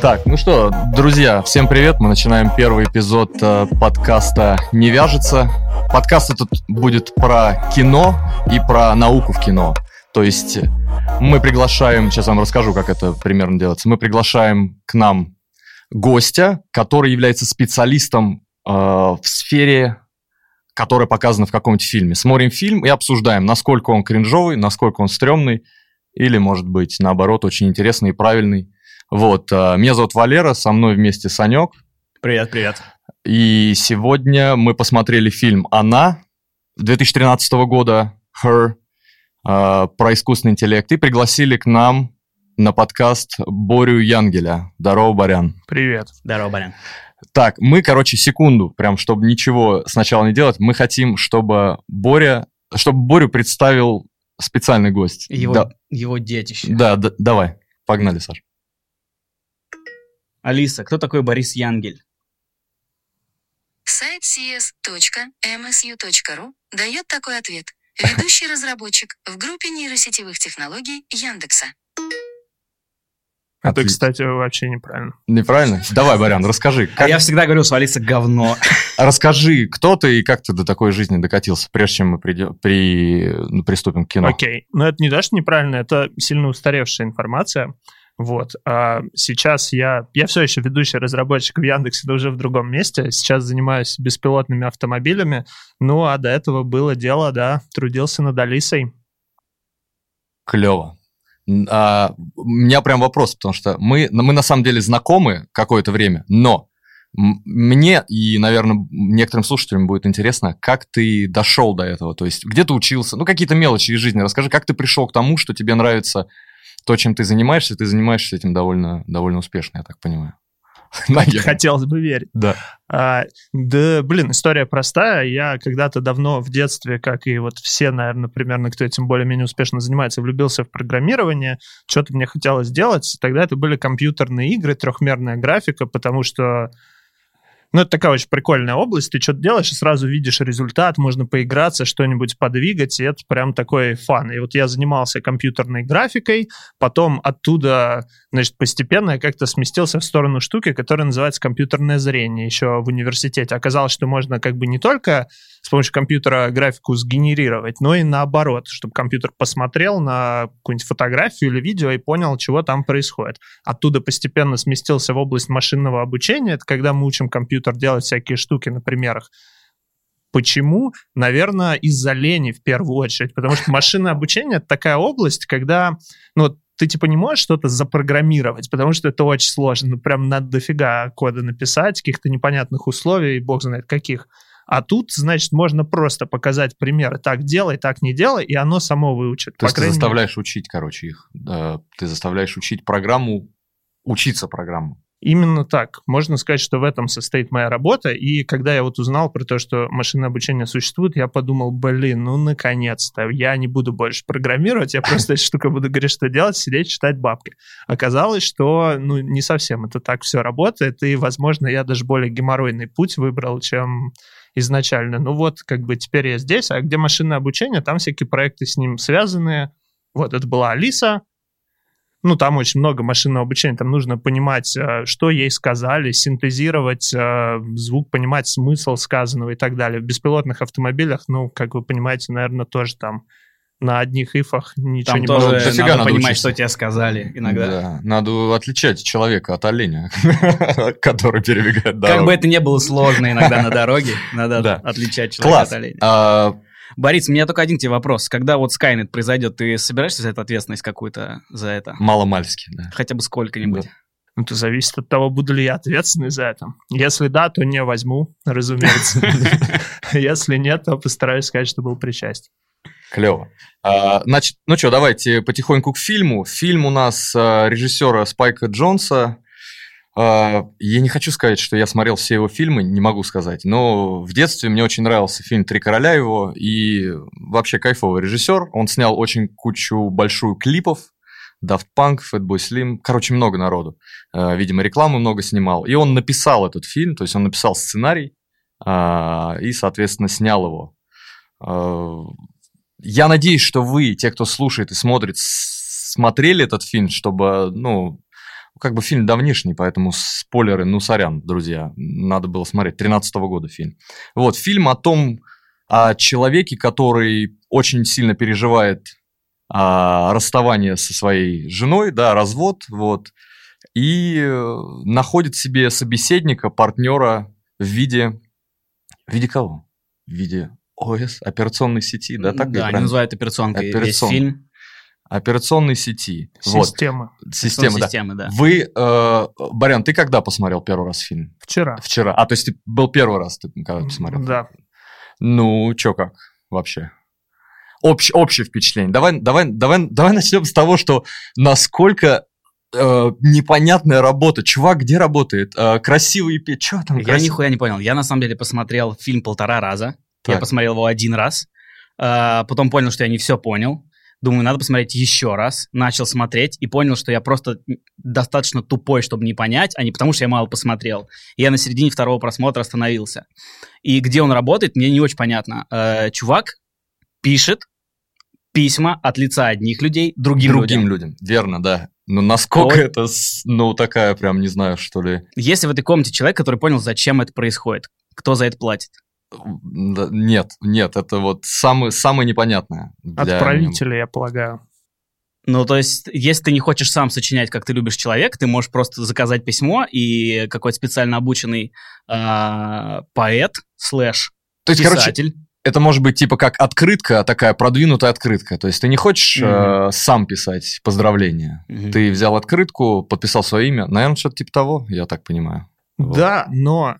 Так, ну что, друзья, всем привет. Мы начинаем первый эпизод э, подкаста «Не вяжется». Подкаст этот будет про кино и про науку в кино. То есть мы приглашаем, сейчас вам расскажу, как это примерно делается. Мы приглашаем к нам гостя, который является специалистом э, в сфере, которая показана в каком-нибудь фильме. Смотрим фильм и обсуждаем, насколько он кринжовый, насколько он стрёмный, или, может быть, наоборот, очень интересный и правильный. Вот, э, меня зовут Валера, со мной вместе Санек. Привет, привет. И сегодня мы посмотрели фильм «Она» 2013 года, «Her», э, про искусственный интеллект, и пригласили к нам на подкаст Борю Янгеля. Здорово, Борян. Привет. Здорово, Барян. Так, мы, короче, секунду, прям, чтобы ничего сначала не делать, мы хотим, чтобы Боря, чтобы Борю представил специальный гость. Его, Да, его детище. да, да, давай, погнали, Саш. Алиса, кто такой Борис Янгель? Сайт cs.msu.ru дает такой ответ. Ведущий разработчик в группе нейросетевых технологий Яндекса. Это, Отли- кстати, вообще неправильно. Неправильно? Давай, Борян, расскажи. А Как, я всегда говорил, что Алиса говно. Расскажи, кто ты и как ты до такой жизни докатился, прежде чем мы придё- при, ну, приступим к кино. Окей. Но это не даже неправильно, это сильно устаревшая информация. Вот. А сейчас я... Я все еще ведущий разработчик в Яндексе, но уже в другом месте. Сейчас занимаюсь беспилотными автомобилями. Ну, а до этого было дело, да, трудился над Алисой. Клево. А, у меня прям вопрос, потому что мы, мы на самом деле знакомы какое-то время, но мне и, наверное, некоторым слушателям будет интересно, как ты дошел до этого, то есть где ты учился, ну какие-то мелочи из жизни. Расскажи, как ты пришел к тому, что тебе нравится то, чем ты занимаешься, ты занимаешься этим довольно, довольно успешно, я так понимаю. Наверное. Хотелось бы верить. Да. А, да, блин, история простая. Я когда-то давно в детстве, как и вот все, наверное, примерно, кто этим более-менее успешно занимается, влюбился в программирование. Что-то мне хотелось сделать. Тогда это были компьютерные игры, трехмерная графика, потому что ну, это такая очень прикольная область. Ты что-то делаешь и сразу видишь результат, можно поиграться, что-нибудь подвигать, и это прям такой фан. И вот я занимался компьютерной графикой, потом оттуда, значит, постепенно я как-то сместился в сторону штуки, которая называется компьютерное зрение еще в университете. Оказалось, что можно как бы не только с помощью компьютера графику сгенерировать, но и наоборот, чтобы компьютер посмотрел на какую-нибудь фотографию или видео и понял, чего там происходит. Оттуда постепенно сместился в область машинного обучения. Это когда мы учим компьютер делать всякие штуки на примерах. Почему? Наверное, из-за лени в первую очередь. Потому что машинное обучение — это такая область, когда ну, ты типа не можешь что-то запрограммировать, потому что это очень сложно. Ну, прям надо дофига кода написать, каких-то непонятных условий, бог знает каких. А тут, значит, можно просто показать примеры. Так делай, так не делай, и оно само выучит. То есть ты крайней мере. заставляешь учить, короче, их. э, Ты заставляешь учить программу, учиться программу. Именно так. Можно сказать, что в этом состоит моя работа. И когда я вот узнал про то, что машинное обучение существует, я подумал, блин, ну наконец-то, я не буду больше программировать, я просто эта штука буду говорить, что делать, сидеть, читать бабки. Оказалось, что ну не совсем это так все работает, и, возможно, я даже более геморройный путь выбрал, чем изначально. Ну вот, как бы теперь я здесь, а где машинное обучение, там всякие проекты с ним связанные. Вот, это была Алиса, ну, там очень много машинного обучения, там нужно понимать, э, что ей сказали, синтезировать э, звук, понимать смысл сказанного и так далее. В беспилотных автомобилях, ну, как вы понимаете, наверное, тоже там на одних ифах ничего Там не тоже дофига надо надо понимать, учиться. что тебе сказали иногда. Да, надо отличать человека от оленя, который перебегает Как дорогу. бы это ни было сложно иногда на дороге, надо отличать человека от оленя. Борис, у меня только один тебе вопрос. Когда вот Skynet произойдет, ты собираешься взять ответственность какую-то за это? Маломальски, да. Хотя бы сколько-нибудь? Да. Ну, Это зависит от того, буду ли я ответственный за это. Если да, то не возьму, разумеется. Если нет, то постараюсь сказать, что был причастен. Клево. А, значит, ну что, давайте потихоньку к фильму. Фильм у нас а, режиссера Спайка Джонса. А, я не хочу сказать, что я смотрел все его фильмы, не могу сказать. Но в детстве мне очень нравился фильм «Три короля» его. И вообще кайфовый режиссер. Он снял очень кучу большую клипов. Daft Punk, Fatboy Slim, короче, много народу. А, Видимо, рекламу много снимал. И он написал этот фильм, то есть он написал сценарий а, и, соответственно, снял его. Я надеюсь, что вы, те, кто слушает и смотрит, смотрели этот фильм, чтобы, ну, как бы фильм давнишний, поэтому спойлеры, ну, сорян, друзья, надо было смотреть, 13 года фильм. Вот, фильм о том, о человеке, который очень сильно переживает а, расставание со своей женой, да, развод, вот, и э, находит себе собеседника, партнера в виде... В виде кого? В виде ОС, операционной сети, да, так да, они называют операционкой весь Операционка. фильм. Операционной сети. Вот, Система. система, да. Системы, да. Вы, э, Барян, ты когда посмотрел первый раз фильм? Вчера. Вчера. А, то есть ты был первый раз, ты когда посмотрел? Да. Ну, чё как вообще? Общ, общее впечатление. Давай, давай, давай, давай начнем с того, что насколько э, непонятная работа. Чувак где работает? Э, красивый пи... Чё там? Я красив- нихуя не понял. Я на самом деле посмотрел фильм полтора раза. Я Так. посмотрел его один раз. А, потом понял, что я не все понял. Думаю, надо посмотреть еще раз. Начал смотреть и понял, что я просто достаточно тупой, чтобы не понять, а не потому, что я мало посмотрел. Я на середине второго просмотра остановился. И где он работает, мне не очень понятно. Э, чувак пишет письма от лица одних людей другим, Другим людям. людям. Верно, да. Но насколько Вот. это, ну, такая прям, не знаю, что ли... Есть ли в этой комнате человек, который понял, зачем это происходит? Кто за это платит? Нет, нет, это вот самое, самое непонятное. для Отправители, я полагаю. Ну, то есть, если ты не хочешь сам сочинять, как ты любишь человек, ты можешь просто заказать письмо, и какой-то специально обученный а, поэт слэш То есть, короче, писатель. это может быть типа как открытка, такая продвинутая открытка. То есть ты не хочешь э, сам писать поздравления. Мгм. Ты взял открытку, подписал свое имя. Наверное, что-то типа того, я так понимаю. Вот. Да, но,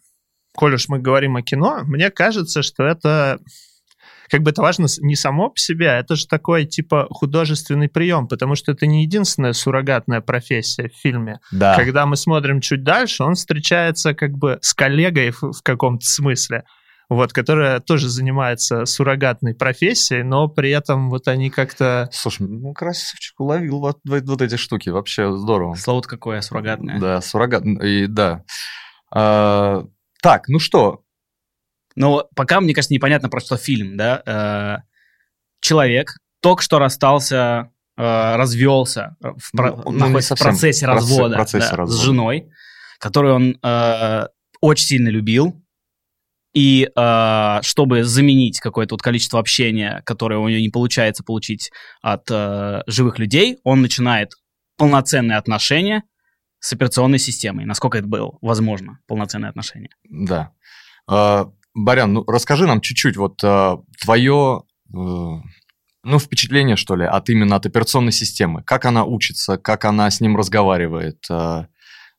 коль уж мы говорим о кино, мне кажется, что это как бы это важно не само по себе, а это же такой типа художественный прием, потому что это не единственная суррогатная профессия в фильме. Да. Когда мы смотрим чуть дальше, он встречается как бы с коллегой в, в каком-то смысле, вот, которая тоже занимается суррогатной профессией, но при этом вот они как-то... Слушай, ну красавчик уловил вот, вот- вот эти штуки. Вообще здорово. Слово какое суррогатное. Да, суррогат. И да. А, так, ну что, Но пока, мне кажется, непонятно, про что фильм, да. Э, человек только что расстался, э, развелся, э, в Ну, ну, находится в процессе развода, процессе да, развода. с женой, которую он э, очень сильно любил. И э, чтобы заменить какое-то вот количество общения, которое у него не получается получить от э, живых людей, он начинает полноценные отношения с операционной системой. Насколько это было возможно, полноценные отношения. Да. А, Барян, ну расскажи нам чуть-чуть вот а, твое, э, ну, впечатление, что ли, от именно от операционной системы. Как она учится, как она с ним разговаривает, а,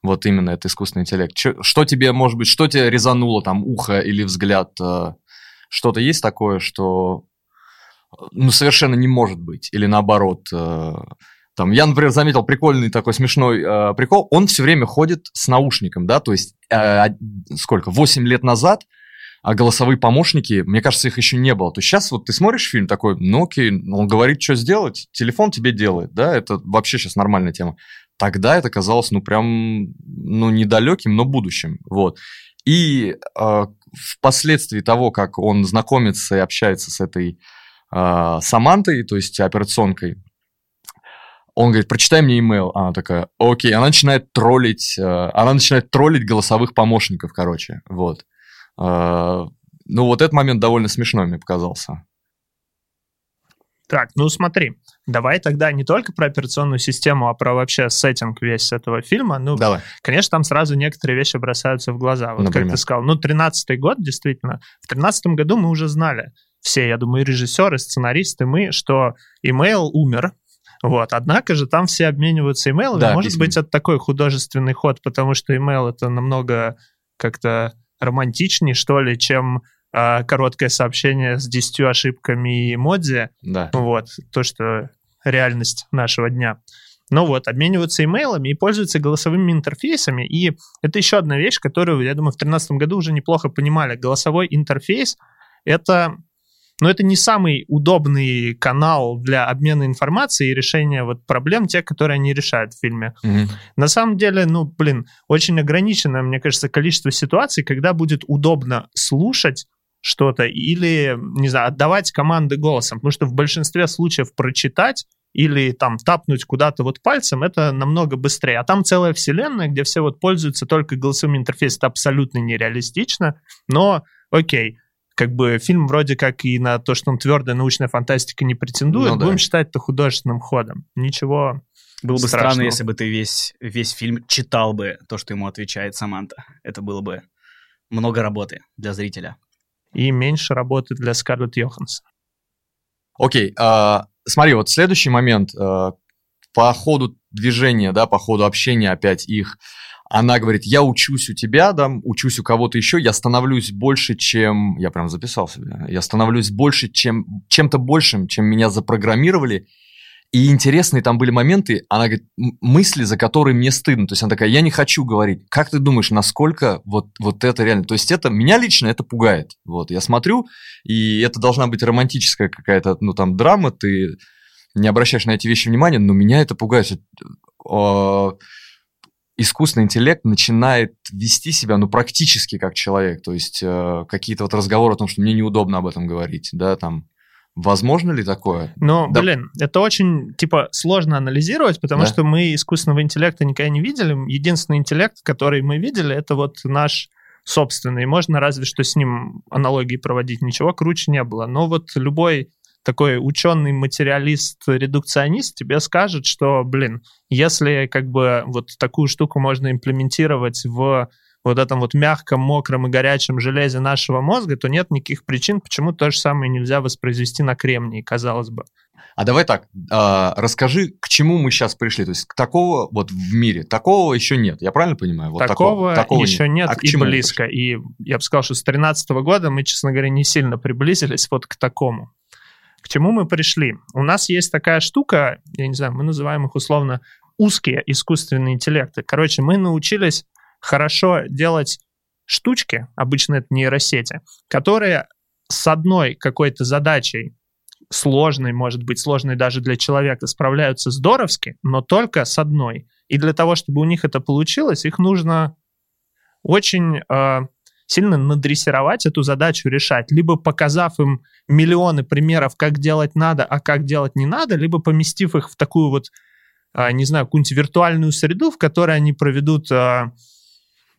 вот именно это искусственный интеллект. Что тебе, может быть, что тебе резануло, там, ухо или взгляд? Что-то есть такое, что, ну, совершенно не может быть? Или наоборот, э, там, я, например, заметил прикольный такой смешной э, прикол. Он все время ходит с наушником, да, то есть э, сколько, 8 лет назад а голосовые помощники, мне кажется, их еще не было. То есть сейчас вот ты смотришь фильм такой, ну окей, он говорит, что сделать, телефон тебе делает, да, это вообще сейчас нормальная тема. Тогда это казалось, ну прям, ну недалеким, но будущим, вот. И э, впоследствии того, как он знакомится и общается с этой э, Самантой, то есть операционкой, он говорит, прочитай мне имейл. Она такая, окей. Она начинает троллить, э, она начинает троллить голосовых помощников, короче, вот. Э, Ну, вот этот момент довольно смешной мне показался. Так, ну смотри, давай тогда не только про операционную систему, а про вообще сеттинг весь этого фильма. Ну, Давай. Конечно, там сразу некоторые вещи бросаются в глаза. Вот как Например? ты сказал, ну, 13-й год, действительно. В 13 году мы уже знали, все, я думаю, и режиссеры, и сценаристы, мы, что имейл умер, вот. Однако же там все обмениваются имейлами. Да, Может письмами. быть, это такой художественный ход, потому что имейл это намного как-то романтичнее, что ли, чем а, короткое сообщение с 10 ошибками и эмодзи. Да. Вот, то, что реальность нашего дня. Ну вот, обмениваются имейлами и пользуются голосовыми интерфейсами. И это еще одна вещь, которую, я думаю, в 2013 году уже неплохо понимали. Голосовой интерфейс — это, ну, это не самый удобный канал для обмена информацией и решения вот проблем, тех, которые они решают в фильме. Мгм. На самом деле, ну, блин, очень ограниченное, мне кажется, количество ситуаций, когда будет удобно слушать что-то, или, не знаю, отдавать команды голосом, потому что в большинстве случаев прочитать или там тапнуть куда-то вот пальцем, это намного быстрее. А там целая вселенная, где все вот пользуются только голосовым интерфейсом, это абсолютно нереалистично, но окей, как бы фильм вроде как и на то, что он твердая научная фантастика не претендует, Ну да. будем считать это художественным ходом. Ничего Было бы Страшного. странно, если бы ты весь, весь фильм читал бы то, что ему отвечает Саманта. Это было бы много работы для зрителя. и меньше работы для Скарлетт Йоханссон. Окей, а, смотри, вот следующий момент. а, по ходу движения, да, по ходу общения опять их, она говорит, я учусь у тебя, да, учусь у кого-то еще, я становлюсь больше, чем... Я прям записал себе. Я становлюсь больше, чем... Чем-то большим, чем меня запрограммировали. И интересные там были моменты, она говорит, «М- мысли, за которые мне стыдно. То есть она такая, я не хочу говорить. Как ты думаешь, насколько вот, вот это реально? То есть это, меня лично это пугает. Вот, я смотрю, и это должна быть романтическая какая-то, ну, там, драма, ты не обращаешь на эти вещи внимания, но меня это пугает. Искусственный интеллект начинает вести себя, ну, практически как человек. То есть э, какие-то вот разговоры о том, что мне неудобно об этом говорить, да, там. Возможно ли такое? Но, Да. блин, это очень, типа, сложно анализировать, потому Да. что мы искусственного интеллекта никогда не видели. Единственный интеллект, который мы видели, это вот наш собственный. Можно разве что с ним аналогии проводить. Ничего круче не было. Но вот любой такой ученый материалист, редукционист тебе скажет, что, блин, если как бы вот такую штуку можно имплементировать в вот этом вот мягком, мокром и горячем железе нашего мозга, то нет никаких причин, почему то же самое нельзя воспроизвести на кремнии, казалось бы. А давай так, а, расскажи, к чему мы сейчас пришли. То есть к такого вот в мире, такого еще нет. Я правильно понимаю? Вот такого, такого еще нет, А к и чему близко. И я бы сказал, что с 2013 года мы, честно говоря, не сильно приблизились вот к такому. К чему мы пришли? У нас есть такая штука, я не знаю, мы называем их условно узкие искусственные интеллекты. Короче, мы научились хорошо делать штучки, обычно это нейросети, которые с одной какой-то задачей сложной, может быть, сложной даже для человека, справляются здоровски, но только с одной. И для того, чтобы у них это получилось, их нужно очень э, сильно надрессировать эту задачу решать, либо показав им миллионы примеров, как делать надо, а как делать не надо, либо поместив их в такую вот, э, не знаю, какую-нибудь виртуальную среду, в которой они проведут э,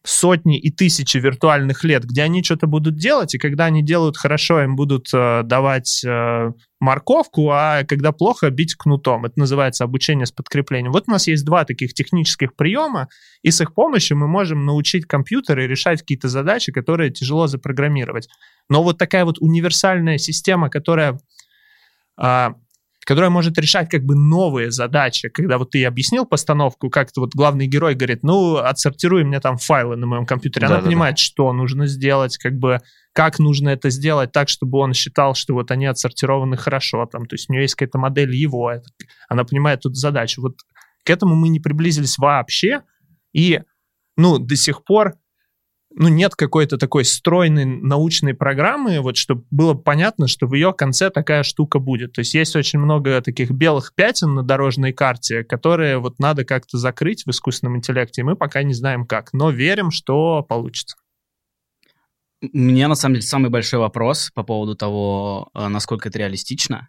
сотни и тысячи виртуальных лет, где они что-то будут делать, и когда они делают хорошо, им будут э, давать э, морковку, а когда плохо, бить кнутом. Это называется обучение с подкреплением. Вот у нас есть два таких технических приема, и с их помощью мы можем научить компьютеры решать какие-то задачи, которые тяжело запрограммировать. Но вот такая вот универсальная система, которая а, которая может решать как бы новые задачи. Когда вот ты объяснил постановку, как-то вот главный герой говорит, ну, отсортируй мне там файлы на моем компьютере. Она Да-да-да. понимает, что нужно сделать, как бы как нужно это сделать так, чтобы он считал, что вот они отсортированы хорошо, там, то есть у нее есть какая-то модель его, она понимает тут задачу. Вот к этому мы не приблизились вообще, и, ну, до сих пор ну, нет какой-то такой стройной научной программы, вот, чтобы было понятно, что в ее конце такая штука будет. То есть есть очень много таких белых пятен на дорожной карте, которые вот надо как-то закрыть в искусственном интеллекте, и мы пока не знаем как, но верим, что получится. У меня, на самом деле, самый большой вопрос по поводу того, э, насколько это реалистично.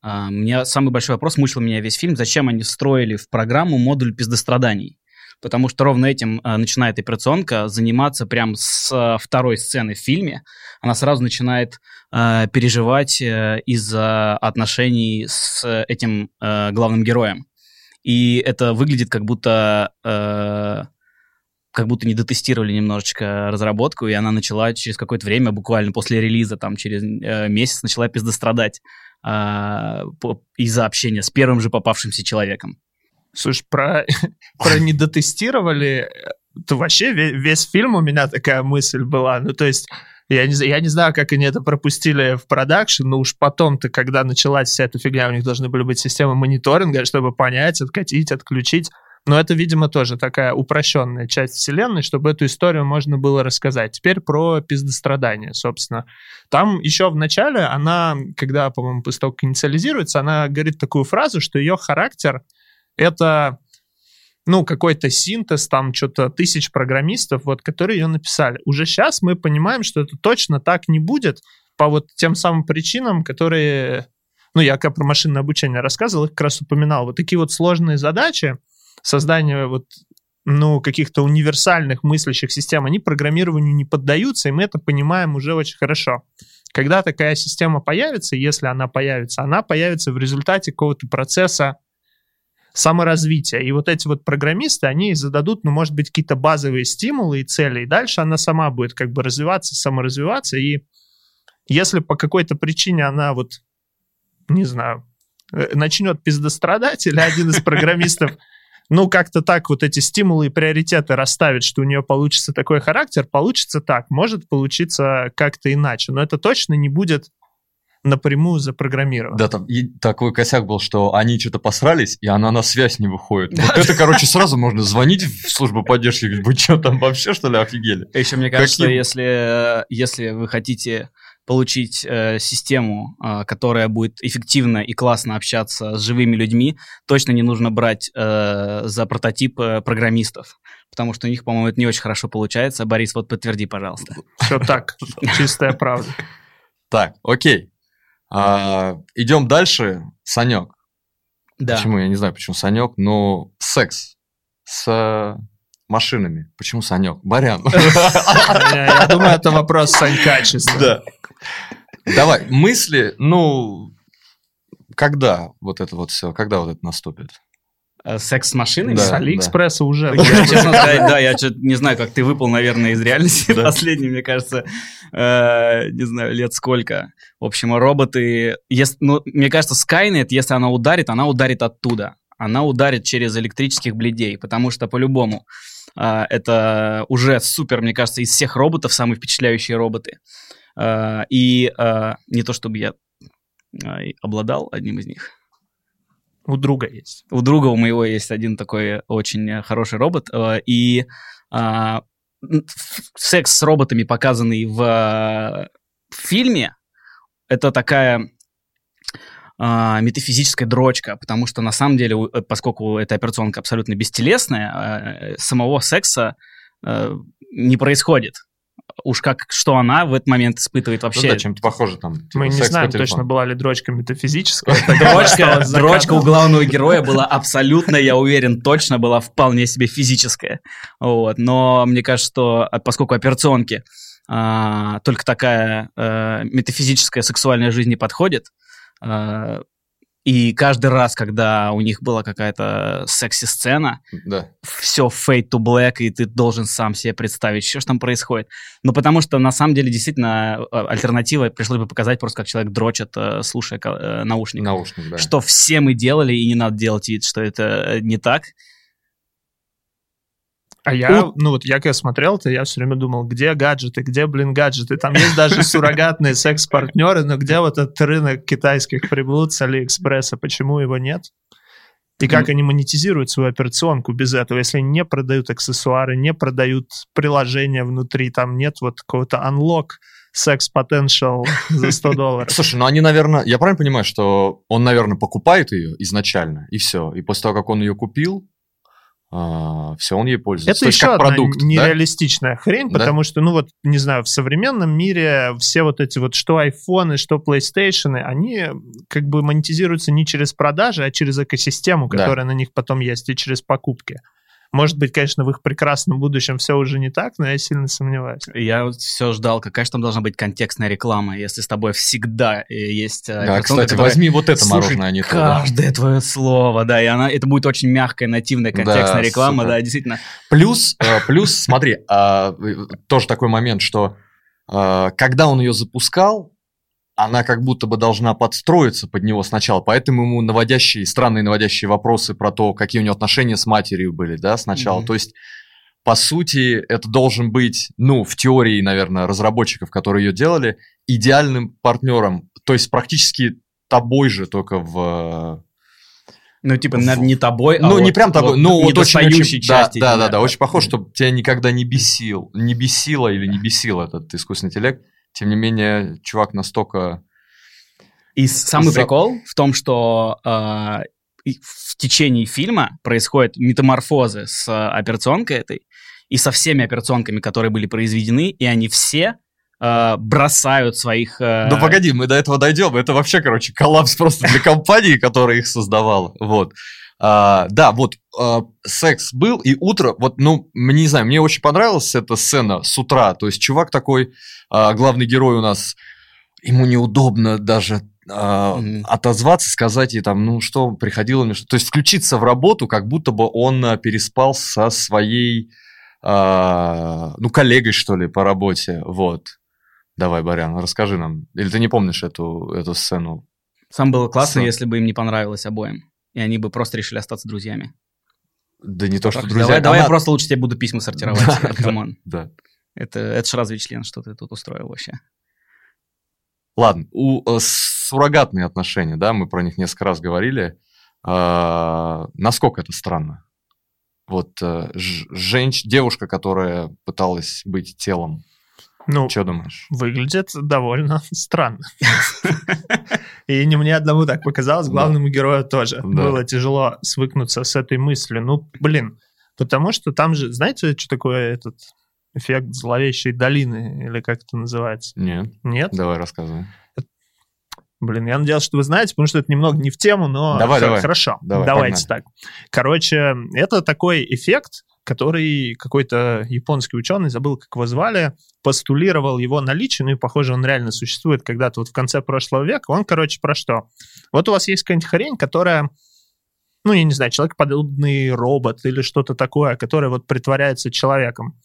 А, Мне самый большой вопрос мучил меня весь фильм, зачем они встроили в программу модуль пиздостраданий. Потому что ровно этим э, начинает операционка заниматься прям с э, второй сцены в фильме. Она сразу начинает э, переживать э, из-за отношений с этим э, главным героем. И это выглядит как будто э, как будто не дотестировали немножечко разработку, и она начала через какое-то время, буквально после релиза, там через э, месяц, начала пиздострадать по- из-за общения с первым же попавшимся человеком. Слушай, про, про не дотестировали, то вообще ве- весь фильм у меня такая мысль была. Ну, то есть, я не, я не знаю, как они это пропустили в продакшн, но уж потом-то, когда началась вся эта фигня, у них должны были быть системы мониторинга, чтобы понять, откатить, отключить. Но это, видимо, тоже такая упрощенная часть вселенной, чтобы эту историю можно было рассказать. Теперь про пиздострадание, собственно. Там еще в начале она, когда, по-моему, после того, как инициализируется, она говорит такую фразу, что ее характер — это ну, какой-то синтез, там что-то тысяч программистов, вот, которые ее написали. Уже сейчас мы понимаем, что это точно так не будет по вот тем самым причинам, которые, ну, я как про машинное обучение рассказывал, их как раз упоминал. Вот такие вот сложные задачи, создание вот ну, каких-то универсальных мыслящих систем, они программированию не поддаются, и мы это понимаем уже очень хорошо. Когда такая система появится, если она появится, она появится в результате какого-то процесса саморазвития. И вот эти вот программисты, они зададут, ну, может быть, какие-то базовые стимулы и цели, и дальше она сама будет как бы развиваться, саморазвиваться, и если по какой-то причине она вот, не знаю, э, начнет пиздострадать, или один из программистов ну, как-то так вот эти стимулы и приоритеты расставить, что у нее получится такой характер, получится так, может получиться как-то иначе, но это точно не будет напрямую запрограммировано. Да, там и такой косяк был, что они что-то посрались, и она на связь не выходит. Вот это, короче, сразу можно звонить в службу поддержки, говорить, вы что, там вообще, что ли, офигели? Еще мне кажется, Каким? если, если вы хотите получить э, систему, э, которая будет эффективно и классно общаться с живыми людьми, точно не нужно брать э, за прототип э, программистов, потому что у них, по-моему, это не очень хорошо получается. Борис, вот подтверди, пожалуйста. Все так, чистая правда. Так, окей. А, идем дальше. Санек. Да. Почему? Я не знаю, почему Санек, но секс с машинами. Почему Санек? Барян. Я думаю, это вопрос Санька чисто. Да. Давай, мысли, ну, когда вот это вот все, когда вот это наступит? Э, Секс с машинами? Да. С Алиэкспресса уже. Я, честно сказать, да, я что-то не знаю, как ты выпал, наверное, из реальности Да. последний, мне кажется, э, не знаю, лет сколько. В общем, роботы, ес- ну, мне кажется, Skynet, если она ударит, она ударит оттуда. Она ударит через электрических бледей, потому что по-любому э, это уже супер, мне кажется, из всех роботов самые впечатляющие роботы. Э, и э, не то чтобы я э, обладал одним из них, У друга есть. у друга у моего есть один такой очень э, хороший робот, э, и а, секс с роботами, показанный в, э, в фильме, это такая а, метафизическая дрочка, потому что на самом деле, э, поскольку эта операционка абсолютно бестелесная, э, самого секса э, не происходит. Уж как, что она в этот момент испытывает Ну вообще. да, чем-то похоже там. типа, Мы не знаем точно, была ли дрочка метафизическая. Дрочка, у главного героя была абсолютно, я уверен, точно была вполне себе физическая. Вот. Но мне кажется, что а, поскольку операционки а, только такая а, метафизическая сексуальная жизнь не подходит, а, и каждый раз, когда у них была какая-то секси-сцена, Да. все fade to black, и ты должен сам себе представить, что ж там происходит. Ну, потому что, на самом деле, действительно, а, альтернатива пришлось бы показать просто, как человек дрочит, э, слушая э, наушник. Наушник, да. Что все мы делали, и не надо делать вид, что это э, не так. А я, ну вот я когда смотрел, то я все время думал, где гаджеты, где, блин, гаджеты. Там есть даже суррогатные секс-партнеры, но где вот этот рынок китайских приблуд с Алиэкспресса, почему его нет? И как они монетизируют свою операционку без этого, если не продают аксессуары, не продают приложения внутри, там нет вот какого-то unlock секс potential за 100 долларов. Слушай, ну они, наверное, я правильно понимаю, что он, наверное, покупает ее изначально, и все. И после того, как он ее купил, все, он ей пользуется. Это То есть еще как одна продукт, да? нереалистичная хрень, Да? потому что, ну вот, не знаю, в современном мире все вот эти вот, что айфоны, что PlayStation, они как бы монетизируются не через продажи, а через экосистему, Да. которая на них потом есть, и через покупки. Может быть, конечно, в их прекрасном будущем все уже не так, но я сильно сомневаюсь. Я все ждал, какая же там должна быть контекстная реклама, если с тобой всегда э, есть... э, Да, кстати, которая возьми вот это мороженое, а не то. да. Каждое твое слово, да, и она, это будет очень мягкая, нативная контекстная Да, реклама, супер. да, действительно. Плюс, э, плюс, смотри, а, тоже такой момент, что когда он ее запускал, она как будто бы должна подстроиться под него сначала, поэтому ему наводящие, странные наводящие вопросы про то, какие у него отношения с матерью были, да, сначала. Мгм. То есть, по сути, это должен быть, ну, в теории, наверное, разработчиков, которые ее делали, идеальным партнером, то есть практически тобой же, только в Ну, типа, наверное, не тобой, а ну, не вот- прям тобой, вот ну, вот очень, очень, да, да, да, да, очень похож, чтобы тебя никогда не бесил, не бесило или не бесил этот искусственный интеллект. Тем не менее, чувак настолько... И самый За- прикол в том, что э, в течение фильма происходят метаморфозы с э, операционкой этой и со всеми операционками, которые были произведены, и они все э, бросают своих... э, Ну погоди, мы до этого дойдем. Это вообще, короче, коллапс просто для компании, которая их создавала. Вот. А, да, вот а, секс был, и утро, вот, ну, не знаю, мне очень понравилась эта сцена с утра. То есть чувак такой, а, главный герой у нас, ему неудобно даже а, отозваться, сказать ей там, ну что, приходило мне что То есть включиться в работу, как будто бы он а, переспал со своей, а, ну, коллегой, что ли, по работе. Вот. Давай, Барян, расскажи нам. Или ты не помнишь эту, эту сцену? Сам было классно, Сам. если бы им не понравилось обоим. И они бы просто решили остаться друзьями. Да не то, что Так, друзья. давай, давай я просто лучше тебе буду письма сортировать. Да, Камон. Да. Это, это ж разве член, что ты тут устроил вообще. Ладно, у э, суррогатные отношения, да, мы про них несколько раз говорили. А, насколько это странно? Вот э, женщ- девушка, которая пыталась быть телом. Ну, Что думаешь? выглядит довольно странно. И не мне одному так показалось, главному герою тоже. Было тяжело свыкнуться с этой мыслью. Ну, блин, потому что там же, знаете, что такое этот эффект зловещей долины, или как это называется? Нет, Нет? давай рассказывай. Блин, я надеялся, что вы знаете, потому что это немного не в тему, но Давай, х- давай. хорошо. Давай, Давайте так. Короче, это такой эффект, который какой-то японский ученый, забыл, как его звали, постулировал его наличие, ну и, похоже, он реально существует когда-то вот в конце прошлого века. Он, короче, про что? Вот у вас есть какая-нибудь хрень, которая, ну, я не знаю, человекоподобный робот или что-то такое, которое вот притворяется человеком.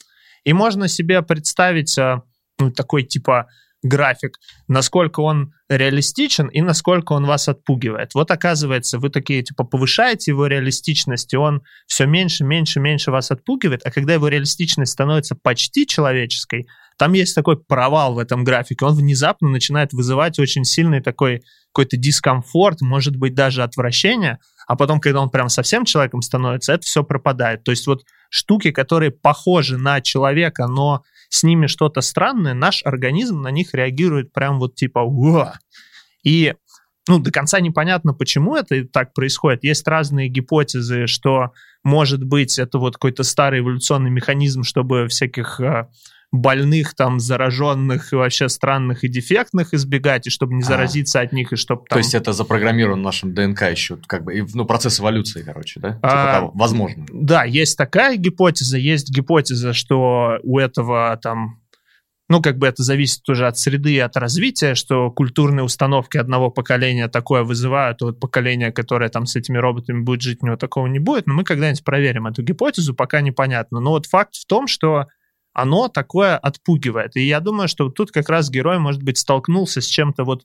И можно себе представить, а, ну, такой типа график, насколько он реалистичен и насколько он вас отпугивает. Вот оказывается, вы такие, типа, повышаете его реалистичность, и он все меньше, меньше, меньше вас отпугивает, а когда его реалистичность становится почти человеческой, там есть такой провал в этом графике, он внезапно начинает вызывать очень сильный такой какой-то дискомфорт, может быть, даже отвращение, а потом, когда он прям совсем человеком становится, это все пропадает. То есть вот штуки, которые похожи на человека, но с ними что-то странное, наш организм на них реагирует прям вот типа «Уа!». И ну, до конца непонятно, почему это так происходит. Есть разные гипотезы, что, может быть, это вот какой-то старый эволюционный механизм, чтобы всяких а, больных, там, зараженных и вообще странных и дефектных избегать, и чтобы не А. заразиться от них, и чтобы там... То есть это запрограммировано в нашем ДНК еще, как бы, ну, процесс эволюции, короче, да? Типа А, того. Возможно. Да, есть такая гипотеза, есть гипотеза, что у этого там, ну, как бы это зависит уже от среды и от развития, что культурные установки одного поколения такое вызывают, а вот поколение, которое там с этими роботами будет жить, у него такого не будет, но мы когда-нибудь проверим эту гипотезу, пока непонятно. Но вот факт в том, что оно такое отпугивает. И я думаю, что тут как раз герой, может быть, столкнулся с чем-то вот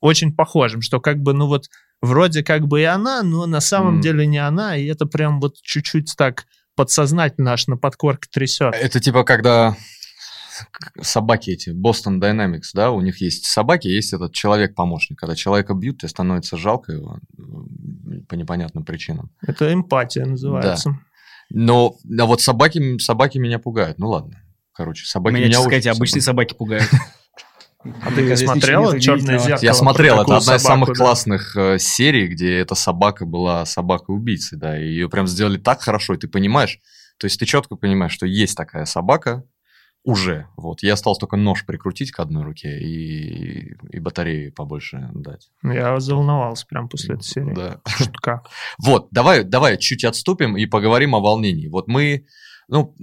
очень похожим, что как бы, ну вот, вроде как бы и она, но на самом М. деле не она, и это прям вот чуть-чуть так подсознательно аж на подкорке трясет. Это типа когда собаки эти, Boston Dynamics, да, у них есть собаки, есть этот человек-помощник. Когда человека бьют, тебе становится жалко его по непонятным причинам. Это эмпатия называется. Но а вот собаки, собаки меня пугают. Ну ладно. Короче, собаки Меня, меня честно сказать, обычные собаки. пугают. А ты не смотрела «Черное зеркало»? Я смотрел, это одна из самых классных э, серий, где эта собака была собакой-убийцей, да, и ее прям сделали так хорошо, и ты понимаешь, то есть ты четко понимаешь, что есть такая собака уже, вот, ей осталось только нож прикрутить к одной руке и, и батареи побольше дать. Я заволновался прям после этой серии. Да. Шутка. Вот, давай, давай чуть отступим и поговорим о волнении. Вот мы, ну,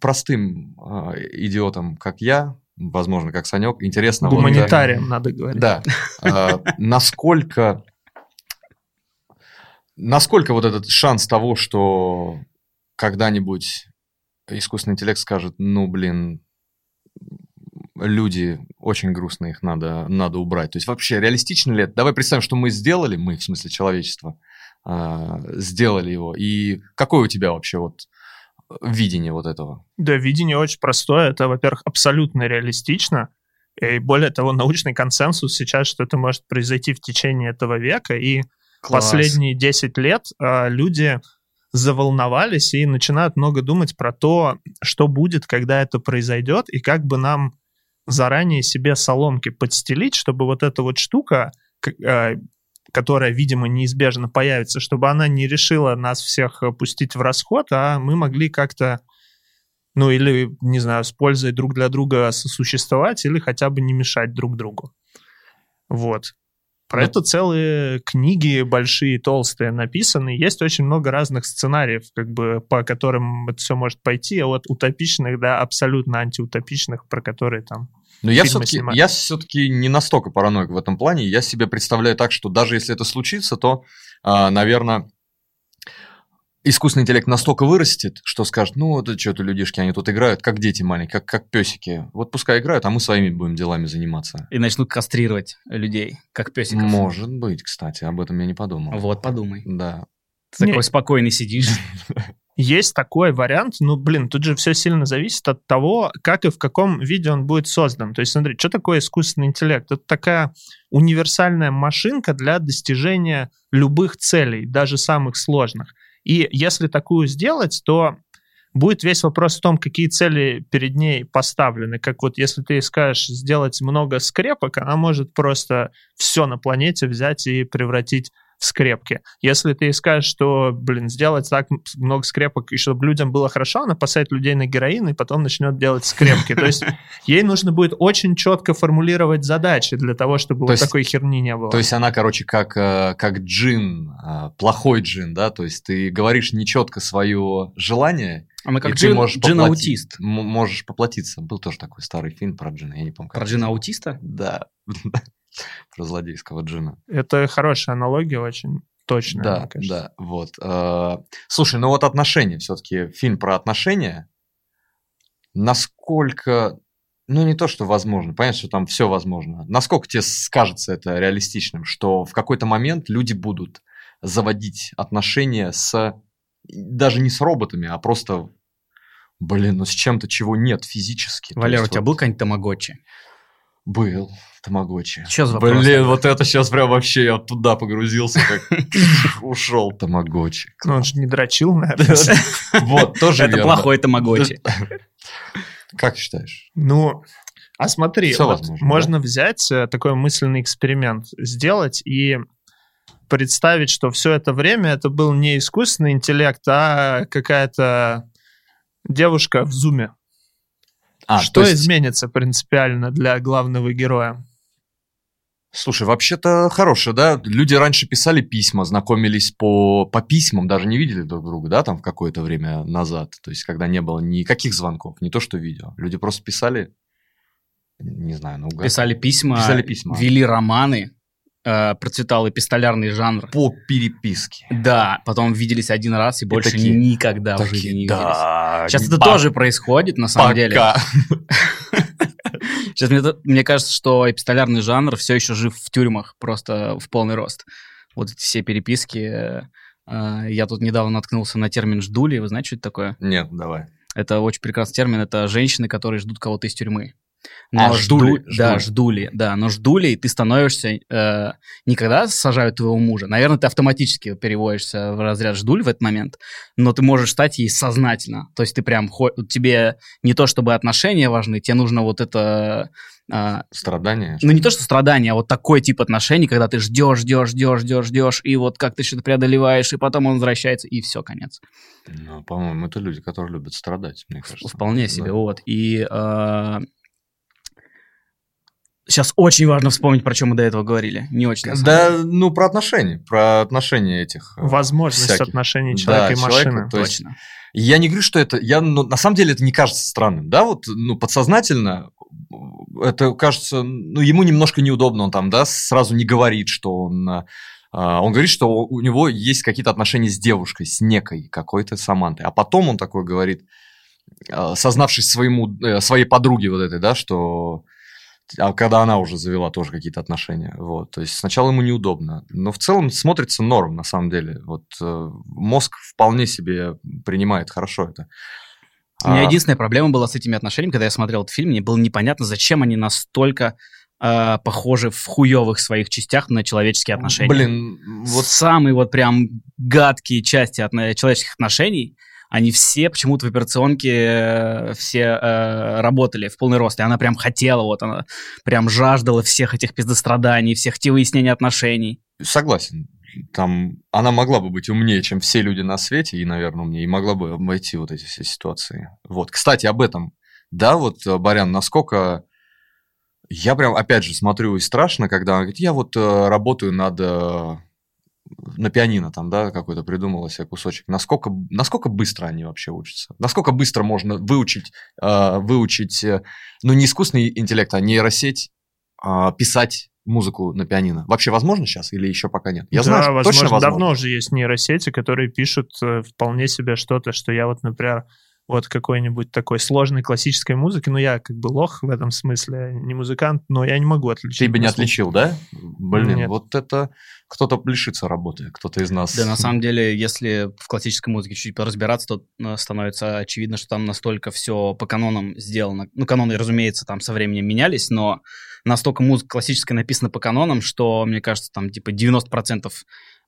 простым э, идиотам, как я, возможно, как Санек, интересно... вот, да, надо говорить. Да. А, Насколько... Насколько вот этот шанс того, что когда-нибудь искусственный интеллект скажет, ну, блин, люди очень грустно, их надо, надо убрать. То есть вообще реалистично ли это? Давай представим, что мы сделали, мы, в смысле человечество, а, сделали его. И какое у тебя вообще вот видение вот этого? Да, видение очень простое. Это, во-первых, абсолютно реалистично. И более того, научный консенсус сейчас, что это может произойти в течение этого века. И последние 10 лет а, люди заволновались и начинают много думать про то, что будет, когда это произойдет, и как бы нам заранее себе соломки подстелить, чтобы вот эта вот штука, а, которая, видимо, неизбежно появится, чтобы она не решила нас всех пустить в расход, а мы могли как-то, ну или, не знаю, с пользой друг для друга сосуществовать или хотя бы не мешать друг другу. Вот. Про Ну, это целые книги большие, толстые написаны. Есть очень много разных сценариев, как бы, по которым это все может пойти, а от утопичных до абсолютно антиутопичных, про которые там Но я все-таки, я все-таки не настолько параноик в этом плане. Я себе представляю так, что даже если это случится, то, наверное, искусственный интеллект настолько вырастет, что скажет, ну, это что-то людишки, они тут играют, как дети маленькие, как, как песики. Вот пускай играют, а мы своими будем делами заниматься. И начнут кастрировать людей, как песиков. Может быть, кстати, об этом я не подумал. Вот, подумай. Да. Ты такой спокойный сидишь. Есть такой вариант, ну, блин, тут же все сильно зависит от того, как и в каком виде он будет создан. То есть, смотри, что такое искусственный интеллект? Это такая универсальная машинка для достижения любых целей, даже самых сложных. И если такую сделать, то будет весь вопрос в том, какие цели перед ней поставлены. Как вот если ты скажешь сделать много скрепок, она может просто все на планете взять и превратить скрепки. Если ты скажешь, что, блин, сделать так много скрепок, и чтобы людям было хорошо, она посадит людей на героин и потом начнет делать скрепки. То есть ей нужно будет очень четко формулировать задачи для того, чтобы То вот такой херни не было. То есть она, короче, как, э, как джин, э, плохой джин, да? То есть ты говоришь нечетко свое желание, А мы и как ты джин- можешь джин-аутист. можешь поплатиться. Был тоже такой старый фильм про джина, я не помню. как Про джина-аутиста? Да. Про злодейского джина. Это хорошая аналогия, очень точная, Да, мне кажется. да, вот. Э, Слушай, ну вот отношения, все-таки фильм про отношения. Насколько, ну не то, что возможно, понятно, что там все возможно. Насколько тебе скажется это реалистичным, что в какой-то момент люди будут заводить отношения с, даже не с роботами, а просто, блин, ну с чем-то, чего нет физически. Валера, у тебя вот был какой-нибудь тамагочи? Был. Тамагочи. За вопрос Блин, вот это сейчас прям вообще я туда погрузился, как ушел Тамагочи. Ну, он же не дрочил, наверное. Вот, тоже Это плохой тамагочи. Как считаешь? Ну, а смотри, можно взять э, такой мысленный эксперимент, сделать и представить, что все это время это был не искусственный интеллект, а какая-то девушка в зуме. А, что то есть, изменится принципиально для главного героя? слушай, вообще-то хорошее, да? Люди раньше писали письма, знакомились по, по письмам, даже не видели друг друга, да, там в какое-то время назад. То есть, когда не было никаких звонков, не то что видео. Люди просто писали, не знаю, ну Писали письма, Писали письма. вели романы, э, процветал эпистолярный жанр. по переписке. Да, потом виделись один раз и больше такие- никогда в Такие, жизни не виделись. да, Сейчас это тоже происходит, на самом деле. пока. Сейчас мне, мне кажется, что эпистолярный жанр все еще жив в тюрьмах, просто в полный рост. Вот эти все переписки. э, э, Я тут недавно наткнулся на термин «ждули». Вы знаете, что это такое? Нет, давай. Это очень прекрасный термин. Это женщины, которые ждут кого-то из тюрьмы. Но А, ждули, жду- Да, ждули. ждули, да. Но ждули, ты становишься э, не когда сажают твоего мужа. Наверное, ты автоматически переводишься в разряд ждуль в этот момент, но ты можешь стать ей сознательно. То есть ты прям, тебе не то чтобы отношения важны, тебе нужно вот это... э, Страдания. ну, не то, что страдания, а вот такой тип отношений, когда ты ждешь, ждешь, ждешь, ждешь, ждешь, и вот как ты что-то преодолеваешь, и потом он возвращается, и все, конец. Ну, по-моему, это люди, которые любят страдать, мне кажется. Вполне себе, Да. вот. И сейчас очень важно вспомнить, про чем мы до этого говорили. Не очень. Да, ну, про отношения, про отношения этих. э, Возможность всяких. отношений Да, человека и человека, машины. то есть Точно. Я не говорю, что это... Я, ну, на самом деле это не кажется странным, да? Вот, ну, подсознательно это кажется... Ну, ему немножко неудобно, он там, да, сразу не говорит, что он... а, а, Он говорит, что у него есть какие-то отношения с девушкой, с некой какой-то Самантой. А потом он такой говорит, а, сознавшись своему, э, своей подруге вот этой, да, что... А когда она уже завела тоже какие-то отношения. Вот. То есть сначала ему неудобно. Но в целом смотрится норм, на самом деле. Вот э, мозг вполне себе принимает хорошо это. У меня А, единственная проблема была с этими отношениями, когда я смотрел этот фильм, мне было непонятно, зачем они настолько э, похожи в хуевых своих частях на человеческие отношения. Блин, вот самые вот прям гадкие части отно- человеческих отношений, они все почему-то в операционке э, все э, работали в полный рост, и она прям хотела, вот она прям жаждала всех этих пиздостраданий, всех этих выяснений отношений. Согласен. Там она могла бы быть умнее, чем все люди на свете, и, наверное, умнее, и могла бы обойти вот эти все ситуации. Вот. Кстати, об этом. Да, вот, э, Барян, насколько... Я прям, опять же, смотрю и страшно, когда она говорит, я вот э, работаю над... э, на пианино там, да, какой-то придумала себе кусочек. Насколько, насколько быстро они вообще учатся? Насколько быстро можно выучить, э, выучить, э, ну, не искусственный интеллект, а нейросеть, э, писать музыку на пианино? Вообще возможно сейчас или еще пока нет? Я да, знаю, что возможно, точно возможно. давно уже есть нейросети, которые пишут э, вполне себе что-то, что я вот, например, вот какой-нибудь такой сложной классической музыки, ну я как бы лох в этом смысле, не музыкант, но я не могу отличить. Ты бы не отличил, да? Блин, Нет. вот это кто-то лишится работы, кто-то из нас. Да, на самом деле, если в классической музыке чуть поразбираться, то э, становится очевидно, что там настолько все по канонам сделано. Ну, каноны, разумеется, там со временем менялись, но настолько музыка классическая написана по канонам, что, мне кажется, там типа 90%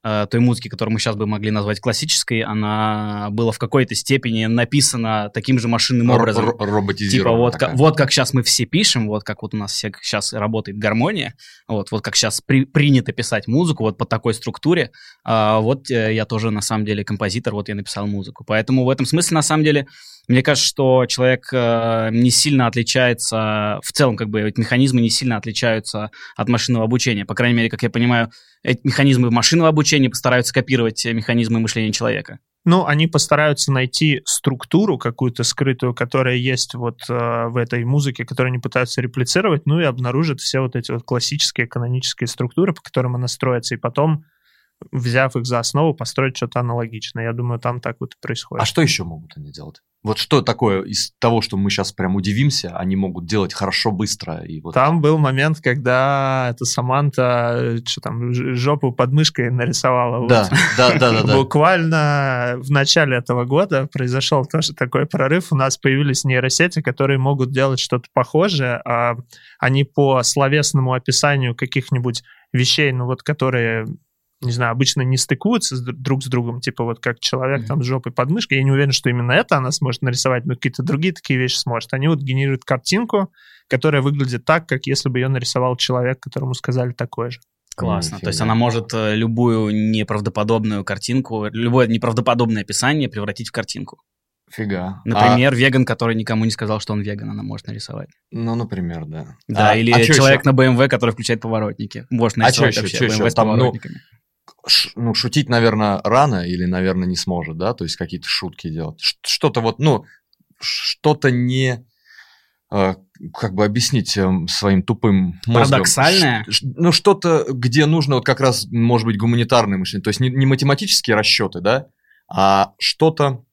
э, той музыки, которую мы сейчас бы могли назвать классической, она была в какой-то степени написана таким же машинным образом. роботизирована Типа вот, как, вот как сейчас мы все пишем, вот как вот у нас все сейчас работает гармония, вот, вот как сейчас принято писать музыку, вот по такой структуре, а, вот э, я тоже на самом деле композитор, вот я написал музыку. Поэтому в этом смысле на самом деле мне кажется, что человек э, не сильно отличается, в целом как бы эти механизмы не сильно отличаются от машинного обучения. По крайней мере, как я понимаю, эти механизмы машинного обучения постараются копировать механизмы мышления человека. Ну, они постараются найти структуру какую-то скрытую, которая есть вот э, в этой музыке, которую они пытаются реплицировать, ну и обнаружат все вот эти вот классические канонические структуры, по которым она строится, и потом, взяв их за основу, построить что-то аналогичное. Я думаю, там так вот и происходит. А что еще могут они делать? Вот что такое из того, что мы сейчас прям удивимся, они могут делать хорошо, быстро и вот. Там был момент, когда эта Саманта, э, что там, жопу под мышкой нарисовала. Вот. Да, да, да, да, да. Буквально в начале этого года произошел тоже такой прорыв. У нас появились нейросети, которые могут делать что-то похожее. а Они по словесному описанию каких-нибудь вещей, ну вот которые не знаю, обычно не стыкуются с дру- друг с другом, типа вот как человек Мгм. там с жопой под мышкой. Я не уверен, что именно это она сможет нарисовать, но какие-то другие такие вещи сможет. Они вот генерируют картинку, которая выглядит так, как если бы ее нарисовал человек, которому сказали такое же. Классно. То есть она может э, любую неправдоподобную картинку, любое неправдоподобное описание превратить в картинку. Фига. Например, веган, который никому не сказал, что он веган, она может нарисовать. А, ну, например, да. Да, А- или а человек ещё? на BMW, который включает поворотники. Может А нарисовать ещё, вообще чё ещё? BMW с Там, ну, поворотниками. Ш- ну, шутить, наверное, рано или, наверное, не сможет, да? То есть какие-то шутки делать. Что-то вот, ну, что-то не... э, Как бы объяснить эм, своим тупым мозгом. Парадоксальное? Ну, что-то, где нужно вот как раз, может быть, гуманитарное мышление. То есть не, не математические расчеты, да, а что-то...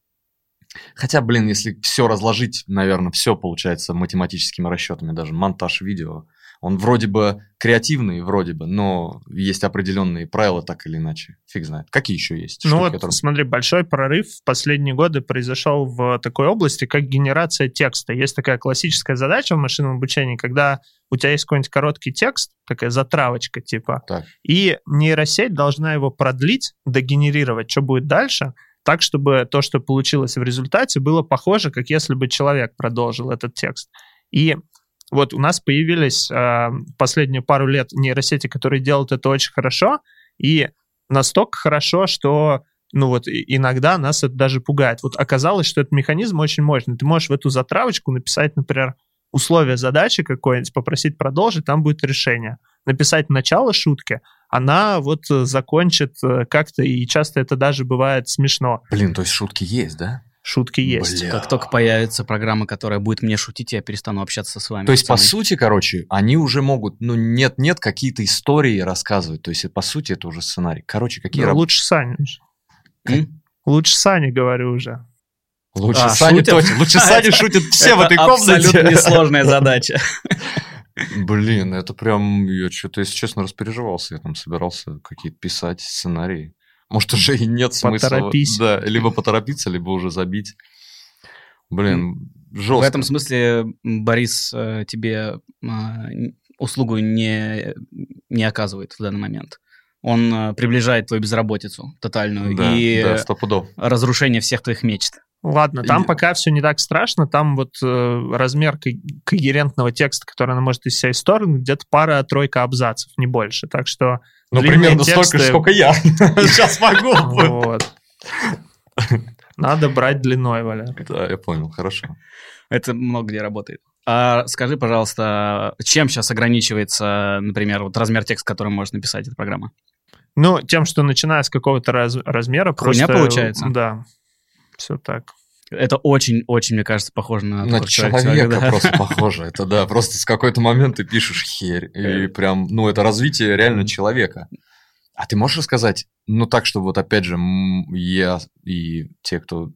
Хотя, блин, если все разложить, наверное, все получается математическими расчетами, даже монтаж видео. Он вроде бы креативный, вроде бы, но есть определенные правила так или иначе. Фиг знает. Какие еще есть? Ну штуки, вот, которые- смотри, большой прорыв в последние годы произошел в такой области, как генерация текста. Есть такая классическая задача в машинном обучении, когда у тебя есть какой-нибудь короткий текст, такая затравочка типа, Так. и нейросеть должна его продлить, догенерировать, что будет дальше, так, чтобы то, что получилось в результате, было похоже, как если бы человек продолжил этот текст. И вот у нас появились э, последние пару лет нейросети, которые делают это очень хорошо, и настолько хорошо, что ну вот иногда нас это даже пугает. Вот оказалось, что этот механизм очень мощный. Ты можешь в эту затравочку написать, например, условие задачи какое-нибудь, попросить продолжить, там будет решение. Написать начало шутки, она вот э, закончит э, как-то, и часто это даже бывает смешно. Блин, то есть шутки есть, да? Шутки есть. Бля. Как только появится программа, которая будет мне шутить, я перестану общаться с вами. То есть, по сути, короче, они уже могут, ну, нет-нет, какие-то истории рассказывать. То есть, по сути, это уже сценарий. Короче, какие Ну, раб- лучше Саня. М? Лучше Сани, говорю уже. Лучше А, Саня шутят? точно. Лучше Саня шутит все в Это этой комнате. абсолютно несложная задача. Блин, это прям, я что-то, если честно, распереживался. Я там собирался какие-то писать сценарии. Может, уже и нет смысла. Поторопись. Да, либо поторопиться, либо уже забить. Блин, жестко. В этом смысле Борис э, тебе а, услугу не, не оказывает в данный момент. Он э, приближает твою безработицу тотальную Да, и да, пудов. разрушение всех твоих мечт. Ладно, там И- пока все не так страшно, там вот э, размер ко- когерентного текста, который она может из себя исторгнуть, где-то пара-тройка абзацев, не больше. Так что Ну, примерно столько же, тексты- сколько я. Сейчас могу. вот. Надо брать длиной, Валя. Да, я понял, хорошо. Это много где работает. А скажи, пожалуйста, чем сейчас ограничивается, например, вот размер текста, который может написать эта программа? Ну, тем, что начиная с какого-то раз- размера... Хуйня просто- получается? Да, все так. Это очень-очень, мне кажется, похоже на... На такой человек, человека да. просто похоже. Это да, просто с какой-то момент ты пишешь херь. И прям, ну, это развитие реально человека. А ты можешь рассказать, ну, так, чтобы вот опять же, я и те, кто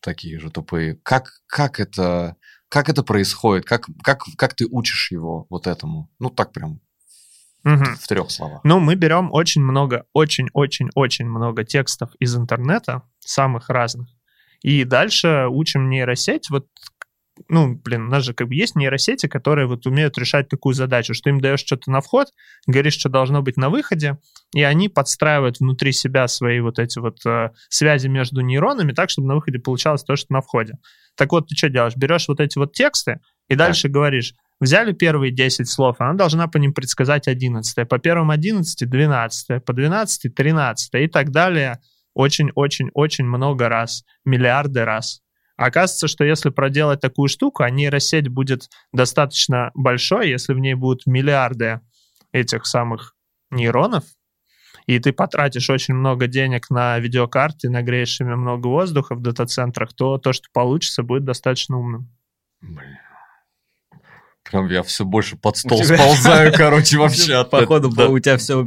такие же тупые, как, как это... Как это происходит? Как, как, как ты учишь его вот этому? Ну, так прям Мгм. в трех словах. Ну, мы берем очень много, очень-очень-очень много текстов из интернета, самых разных. И дальше учим нейросеть. Вот, ну, блин, у нас же как бы есть нейросети, которые вот умеют решать такую задачу, что им даешь что-то на вход, говоришь, что должно быть на выходе, и они подстраивают внутри себя свои вот эти вот э, связи между нейронами так, чтобы на выходе получалось то, что на входе. Так вот, ты что делаешь? Берешь вот эти вот тексты и дальше говоришь, Взяли первые 10 слов, она должна по ним предсказать 11. По первым 11 12, по 12 13 и так далее. Очень-очень-очень много раз, миллиарды раз. Оказывается, что если проделать такую штуку, а нейросеть будет достаточно большой, если в ней будут миллиарды этих самых нейронов, и ты потратишь очень много денег на видеокарты, нагреешь ими много воздуха в дата-центрах, то то, что получится, будет достаточно умным. Блин. Прям я все больше под стол тебя- сползаю, короче, вообще. Походу. Да. у тебя все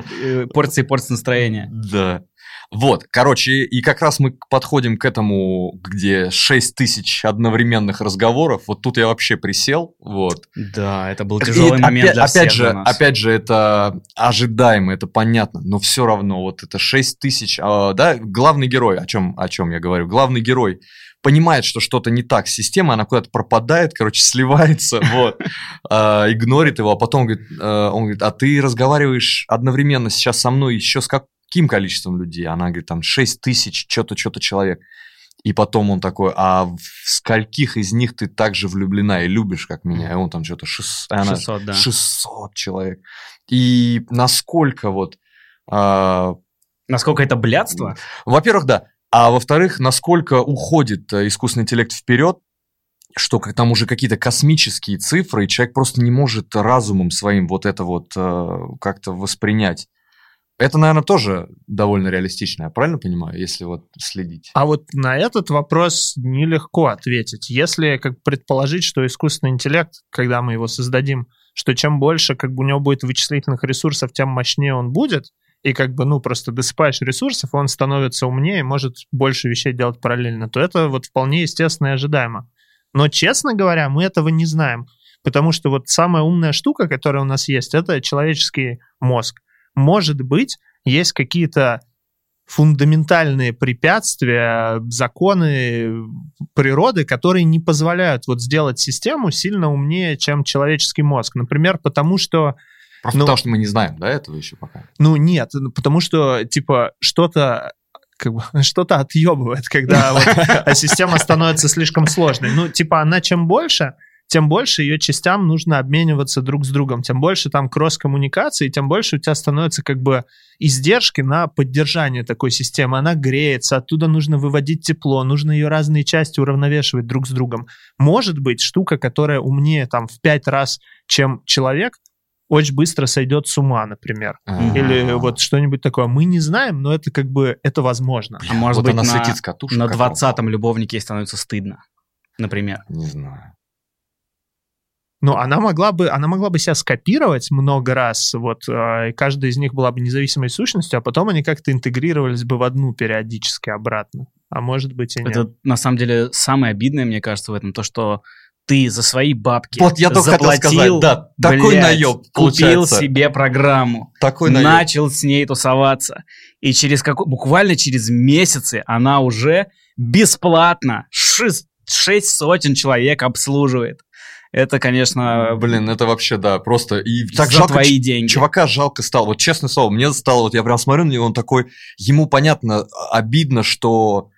порции и порции настроения. Да. Вот, короче, и как раз мы подходим к этому, где 6 тысяч одновременных разговоров. Вот тут я вообще присел, вот. Да, это был И тяжелый момент опять, для всех опять же, для нас. опять же, это ожидаемо, это понятно, но все равно вот это 6 тысяч, а, да, главный герой, о чем, о чем я говорю, главный герой понимает, что что-то не так с системой, она куда-то пропадает, короче, сливается, вот, а, игнорит его, а потом говорит, а, он говорит, а ты разговариваешь одновременно сейчас со мной еще с каким количеством людей? Она говорит, там 6 тысяч, что-то, что-то человек. И потом он такой, а в скольких из них ты также влюблена и любишь, как меня? И он там что-то 600, она 600, да. 600 человек. И насколько вот... а, Насколько это блядство? во-первых, да. А во-вторых, насколько уходит э, искусственный интеллект вперед, что там уже какие-то космические цифры, и человек просто не может разумом своим вот это вот э, как-то воспринять. Это, наверное, тоже довольно реалистично, я правильно понимаю, если вот следить? А вот на этот вопрос нелегко ответить. Если как предположить, что искусственный интеллект, когда мы его создадим, что чем больше как бы у него будет вычислительных ресурсов, тем мощнее он будет, и как бы, ну, просто досыпаешь ресурсов, он становится умнее может больше вещей делать параллельно, то это вот вполне естественно и ожидаемо. Но, честно говоря, мы этого не знаем, потому что вот самая умная штука, которая у нас есть, это человеческий мозг. Может быть, есть какие-то фундаментальные препятствия, законы природы, которые не позволяют вот сделать систему сильно умнее, чем человеческий мозг. Например, потому что Просто ну- потому что мы не знаем, да, этого еще пока. ну нет, ну, потому что типа что-то как бы что-то отъебывает, когда вот, а система становится слишком сложной. Ну, типа, она чем больше, тем больше ее частям нужно обмениваться друг с другом, тем больше там кросс-коммуникации, тем больше у тебя становятся как бы издержки на поддержание такой системы. Она греется, оттуда нужно выводить тепло, нужно ее разные части уравновешивать друг с другом. Может быть, штука, которая умнее там в пять раз, чем человек, очень быстро сойдет с ума, например. А, Или вот что-нибудь такое. Мы не знаем, но это как бы, это возможно. А может вот быть, она на- слетит с катушек. На как раз. 20-м любовнике ей становится стыдно, например. Не знаю. Ну, она могла бы, она могла бы себя скопировать много раз, вот, э, и каждая из них была бы независимой сущностью, а потом они как-то интегрировались бы в одну периодически обратно. А может быть и нет. Это на самом деле самое обидное, мне кажется, в этом, то, что ты за свои бабки Вот я только хотел заплатил, сказать, да, такой блядь, наеб купил получается. себе программу, Такой наеб. начал с ней тусоваться, и через какой, буквально через месяцы она уже бесплатно шесть, шесть сотен человек обслуживает. Это, конечно, Блин, это вообще, да, просто... И так жалко, твои деньги. Чувака жалко стало. Вот честное слово, мне стало... Вот я прям смотрю на него, он такой... Ему, понятно, обидно, что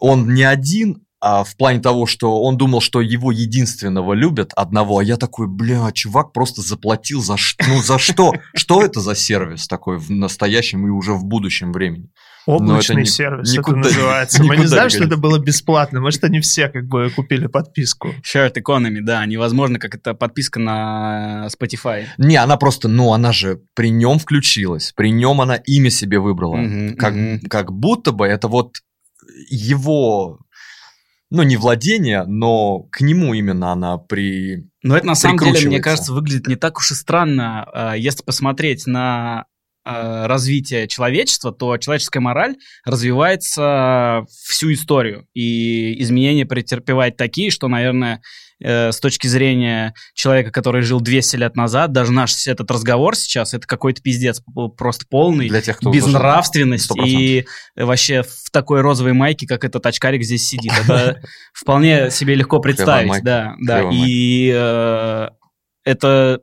он не один, а в плане того, что он думал, что его единственного любят одного, а я такой, бля, чувак просто заплатил за что? Ну, за что? Что это за сервис такой в настоящем и уже в будущем времени? Облачный ни- сервис никуда- это называется. Мы не знаем, не что это было бесплатно. Может, они все как бы купили подписку. Shared economy, да, невозможно, как это подписка на Spotify. Не, она просто, ну, она же при нем включилась, при нем она имя себе выбрала. Мгм, как, мгм. как будто бы это вот его, ну, не владение, но к нему именно она при... Но это на самом деле, мне кажется, выглядит не так уж и странно. Э, Если посмотреть на э, развитие человечества, то человеческая мораль развивается всю историю. И изменения претерпевает такие, что, наверное, э, с точки зрения человека, который жил 200 лет назад, даже наш этот разговор сейчас, это какой-то пиздец просто полный. Для тех, кто безнравственность Сто процентов. и вообще в такой розовой майке, как этот очкарик здесь сидит. Это вполне себе легко представить, да, да. И э, это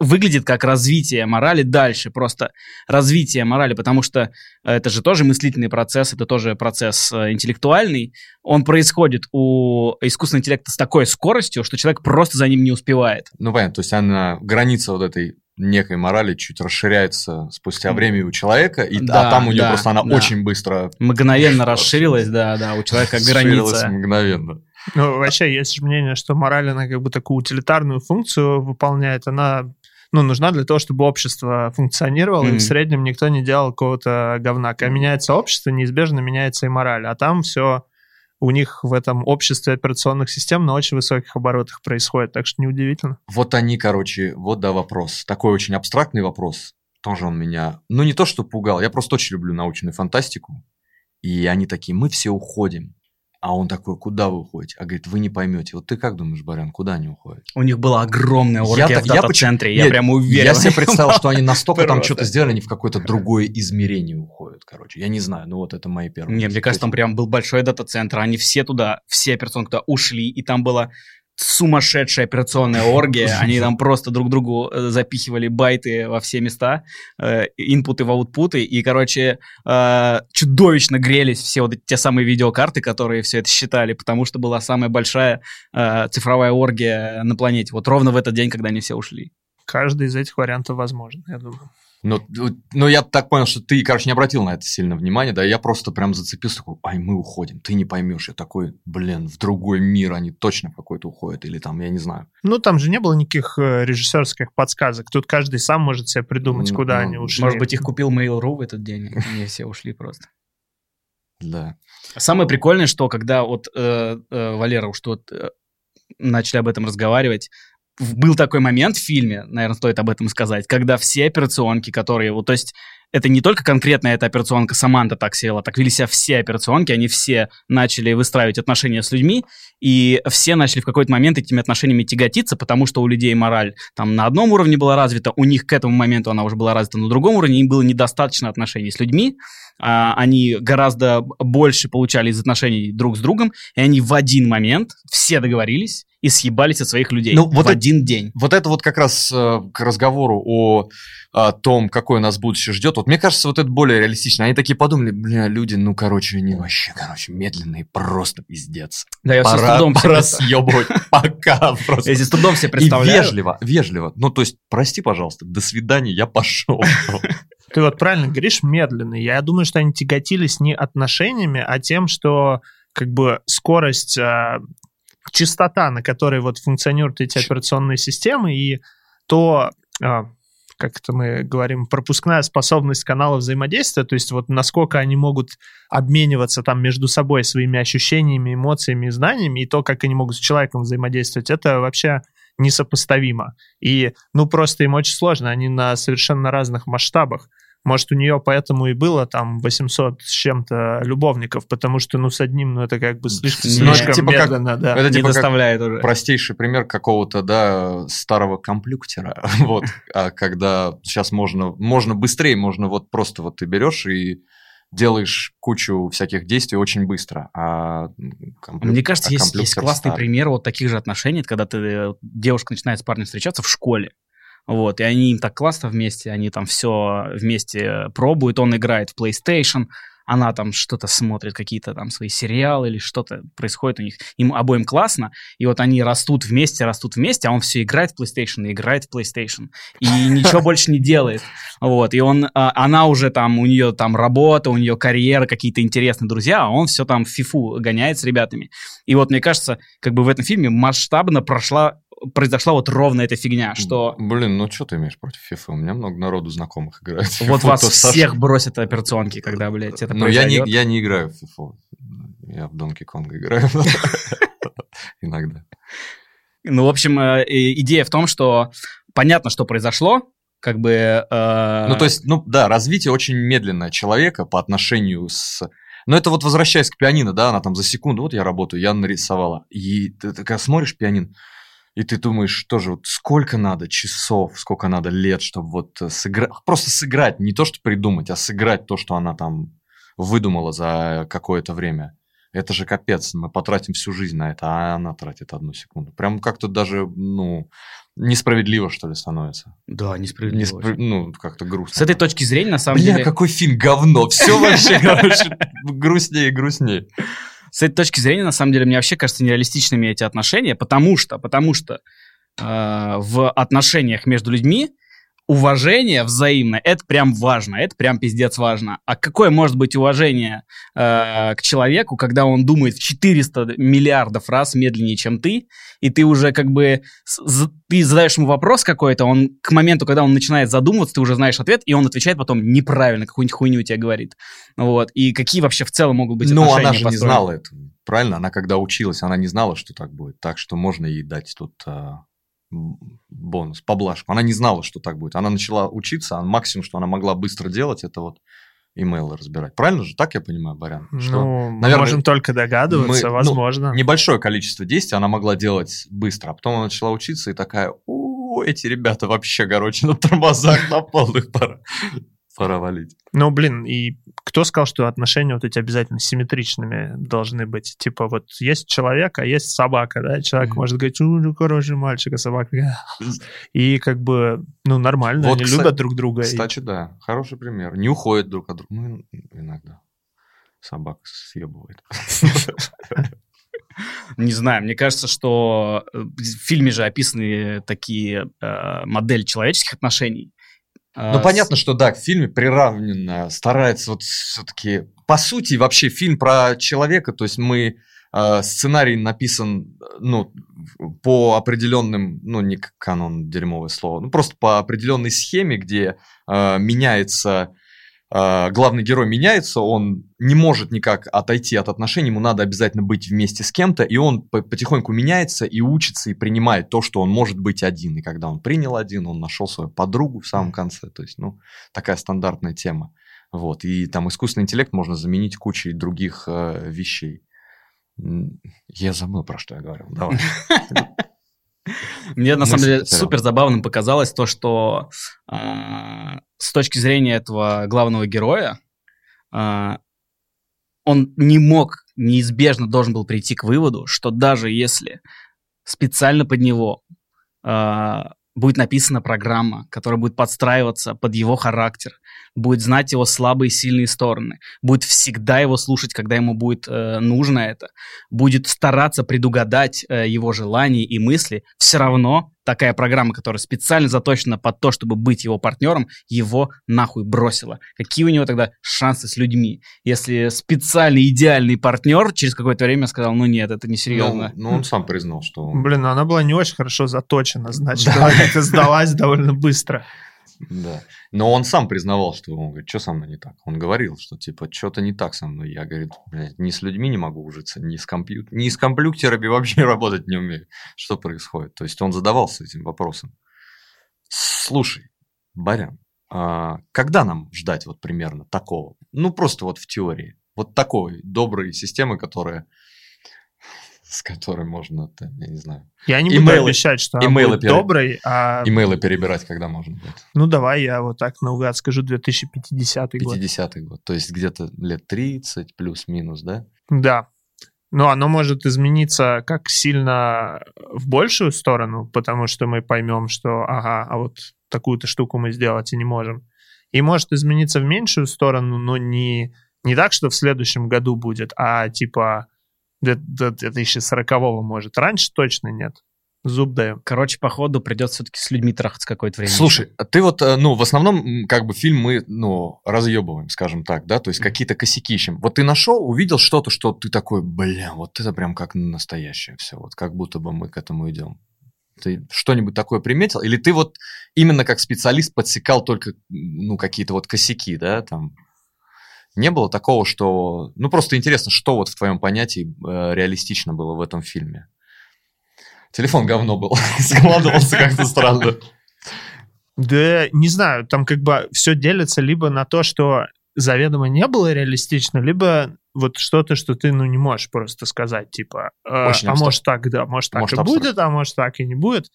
выглядит как развитие морали дальше, просто развитие морали, потому что это же тоже мыслительный процесс, это тоже процесс э, интеллектуальный. Он происходит у искусственного интеллекта с такой скоростью, что человек просто за ним не успевает. Ну, понятно, то есть она, граница вот этой некой морали чуть расширяется спустя время у человека, и, Да, а там у нее да, просто она да. очень быстро Мгновенно расширилась, да, да, у человека расширилась граница. мгновенно. Ну, вообще, есть же мнение, что мораль, она как бы такую утилитарную функцию выполняет. Она ну, нужна для того, чтобы общество функционировало, и Мгм. в среднем никто не делал какого-то говна. Когда меняется общество, неизбежно меняется и мораль. А там все у них в этом обществе операционных систем на очень высоких оборотах происходит, так что неудивительно. Вот они, короче, вот да вопрос. Такой очень абстрактный вопрос. Тоже он меня, ну не то что пугал, я просто очень люблю научную фантастику. И они такие, мы все уходим. А он такой, куда вы уходите? А говорит, вы не поймете. Вот ты как думаешь, Барян, куда они уходят? У них была огромная оргия Я-то- в я дата-центре, я, Нет, прям уверен. Я себе представил, что они настолько там что-то сделали, они в какое-то другое измерение уходят, короче. Я не знаю, ну вот это мои первые. Не, мне кажется, там прям был большой дата-центр, они все туда, все операционки туда ушли, и там была сумасшедшая операционная оргия, они там просто друг другу э, запихивали байты во все места, э, инпуты в аутпуты, и, короче, э, чудовищно грелись все вот те самые видеокарты, которые все это считали, потому что была самая большая цифровая оргия на планете, вот ровно в этот день, когда они все ушли. Каждый из этих вариантов возможен, я думаю. Но, но я так понял, что ты, короче, не обратил на это сильно внимания, да, я просто прям зацепился, такой, ай, мы уходим, ты не поймешь, я такой, блин, в другой мир они точно в какой-то уходят, или там, я не знаю. Ну, там же не было никаких э, режиссерских подсказок. Тут каждый сам может себе придумать, Ну, куда ну, они ушли. Может быть, их купил Mail.ru в этот день, и они все ушли просто. Да. Самое прикольное, что когда вот э, э, Валера уж тут э, начали об этом разговаривать, был такой момент в фильме, наверное, стоит об этом сказать, когда все операционки, которые, вот, то есть это не только конкретно эта операционка Саманта так села, так вели себя все операционки, они все начали выстраивать отношения с людьми, и все начали в какой-то момент этими отношениями тяготиться, потому что у людей мораль там на одном уровне была развита, у них к этому моменту она уже была развита на другом уровне, им было недостаточно отношений с людьми, а, они гораздо больше получали из отношений друг с другом, и они в один момент все договорились и съебались от своих людей Ну, вот в это- один день. Вот это вот как раз э, к разговору о, о том, какое нас будущее ждет. Вот мне кажется, вот это более реалистично. Они такие подумали, бля, люди, ну, короче, они вообще, короче, медленные, просто пиздец. Да, я все с Пора, трудом пора съебывать. Пока просто. я с трудом себе И представляю. вежливо, вежливо. Ну, то есть, прости, пожалуйста, до свидания, я пошел. Ты вот правильно говоришь, медленный. Я думаю, что они тяготились не отношениями, а тем, что как бы скорость, а, частота, на которой вот функционируют эти операционные системы, и то, а, как это мы говорим, пропускная способность канала взаимодействия, то есть вот насколько они могут обмениваться там между собой своими ощущениями, эмоциями и знаниями, и то, как они могут с человеком взаимодействовать, это вообще несопоставимо. И, ну, просто им очень сложно, они на совершенно разных масштабах. Может, у нее поэтому и было там 800 с чем-то любовников, потому что, ну, с одним, ну, это как бы слишком, Не, слишком типа как- медленно, да. Это не типа как доставляет уже. простейший пример какого-то, да, старого комплюктера. Вот, а когда сейчас можно, можно быстрее, можно вот просто вот ты берешь и делаешь кучу всяких действий очень быстро. А комплю... Мне кажется, а есть, есть классный старый. пример вот таких же отношений, когда ты, э, девушка начинает с парнем встречаться в школе. Вот, и они им так классно вместе, они там все вместе пробуют, он играет в PlayStation, она там что-то смотрит, какие-то там свои сериалы или что-то происходит у них. Им обоим классно, и вот они растут вместе, растут вместе, а он все играет в PlayStation и играет в PlayStation, и ничего больше не делает. Вот, и он, а, она уже там, у нее там работа, у нее карьера, какие-то интересные друзья, а он все там в фифу гоняет с ребятами. И вот, мне кажется, как бы в этом фильме масштабно прошла, произошла вот ровно эта фигня, что Блин, ну что ты имеешь против FIFA? У меня много народу знакомых играет. вот вас Саша- всех бросят операционки, когда, блядь, это Но я не, произойдет. я не играю в FIFA. Я в Donkey Kong играю. Иногда. Ну, в общем, э, идея в том, что понятно, что произошло, как бы... э, Ну, то есть, ну, да, развитие очень медленное человека по отношению с... Но это вот возвращаясь к пианино, да, она там за секунду, вот я работаю, я нарисовала. И ты такая смотришь пианин, и ты думаешь, тоже вот сколько надо часов, сколько надо лет, чтобы вот сыграть, просто сыграть, не то, что придумать, а сыграть то, что она там выдумала за какое-то время. Это же капец, мы потратим всю жизнь на это, а она тратит одну секунду. Прям как-то даже, ну, несправедливо, что ли, становится. Да, несправедливо. Неспра- Ну, как-то грустно. С этой точки зрения, на самом Бля, деле... какой фильм говно. Все вообще, короче, грустнее и грустнее. С этой точки зрения, на самом деле, мне вообще кажется нереалистичными эти отношения, потому что, потому что э, в отношениях между людьми уважение взаимное, это прям важно, это прям пиздец важно. А какое может быть уважение э, к человеку, когда он думает в 400 миллиардов раз медленнее, чем ты, и ты уже как бы, ты задаешь ему вопрос какой-то, он к моменту, когда он начинает задумываться, ты уже знаешь ответ, и он отвечает потом неправильно, какую-нибудь хуйню тебе говорит. Вот. И какие вообще в целом могут быть Ну, отношения она же не построены? знала этого. Правильно? Она когда училась, она не знала, что так будет. Так что можно ей дать тут а, бонус, поблажку. Она не знала, что так будет. Она начала учиться, а максимум, что она могла быстро делать, это вот имейлы разбирать. Правильно же? Так я понимаю, Барян? Что Ну, наверное, можем только догадываться, мы- ну, возможно. небольшое количество действий она могла делать быстро, а потом она начала учиться и такая, у эти ребята вообще, короче, на тормозах на полных пора. Пора валить. Ну, блин, и кто сказал, что отношения вот эти обязательно симметричными должны быть? Типа вот есть человек, а есть собака, да? Человек Мгм. может говорить, «У, ну, хороший мальчик, а собака... И как бы, ну, нормально, Вот, они кстати- любят друг друга. и- Кстати, да, хороший пример. Не уходят друг от друга. Ну, иногда. Собака съебывает. Не знаю, мне кажется, что э, в фильме же описаны такие э, модели человеческих отношений. Ну, с- понятно, что да, в фильме приравненно старается вот все-таки... По сути, вообще фильм про человека, то есть мы... э, сценарий написан, ну, по определенным, ну, не канон, дерьмовое слово, ну, просто по определенной схеме, где э, меняется главный герой меняется, он не может никак отойти от отношений, ему надо обязательно быть вместе с кем-то, и он по- потихоньку меняется и учится, и принимает то, что он может быть один. И когда он принял один, он нашел свою подругу в самом конце. То есть, ну, такая стандартная тема. Вот. И там искусственный интеллект можно заменить кучей других э, вещей. Я забыл, про что я говорил. Давай. Мне на самом деле супер забавным показалось то, что а, с точки зрения этого главного героя а, он не мог, неизбежно должен был прийти к выводу, что даже если специально под него а, будет написана программа, которая будет подстраиваться под его характер, будет знать его слабые и сильные стороны, будет всегда его слушать, когда ему будет э, нужно это, будет стараться предугадать э, его желания и мысли, все равно такая программа, которая специально заточена под то, чтобы быть его партнером, его нахуй бросила. Какие у него тогда шансы с людьми? Если специальный идеальный партнер через какое-то время сказал, ну нет, это Ну, несерьезно. ну, он сам признал, что он... Блин, ну она была не очень хорошо заточена, значит, Да. она сдалась довольно быстро. Да. Но он сам признавал, что он говорит, что со мной не так. Он говорил, что типа что-то не так со мной. Я, говорит, блядь, ни с людьми не могу ужиться, ни с, компью... ни с компьютерами вообще работать не умею. Что происходит? То есть он задавался этим вопросом. Слушай, Барян, а когда нам ждать вот примерно такого? Ну, просто вот в теории. Вот такой доброй системы, которая с которой можно, там, я не знаю, Я не буду Имейлы- обещать, что имейлы будет пере- доброй, а имейлы перебирать, когда можно будет. ну давай я вот так наугад скажу 2050 год. 50-й год. То есть где-то лет 30 плюс-минус, да? Да. Но оно может измениться как сильно в большую сторону, потому что мы поймем, что ага, а вот такую-то штуку мы сделать и не можем. И может измениться в меньшую сторону, но не, не так, что в следующем году будет, а типа до, до 2040 может. Раньше точно нет. Зуб даем. Короче, походу придется все-таки с людьми трахаться какое-то время. Слушай, а ты вот, э, ну, в основном, как бы, фильм мы, ну, разъебываем, скажем так, да, то есть какие-то косяки ищем. Вот ты нашел, увидел что-то, что ты такой, бля, вот это прям как настоящее все, вот как будто бы мы к этому идем. Ты что-нибудь такое приметил? Или ты вот именно как специалист подсекал только, ну, какие-то вот косяки, да, там? Не было такого, что... Ну, просто интересно, что вот в твоем понятии э, реалистично было в этом фильме? Телефон говно был, складывался как-то странно. Да, не знаю, там как бы все делится либо на то, что заведомо не было реалистично, либо вот что-то, что ты, ну, не можешь просто сказать, типа, э, а может так, да, может так Может, и абстрак- будет, а может так и не будет.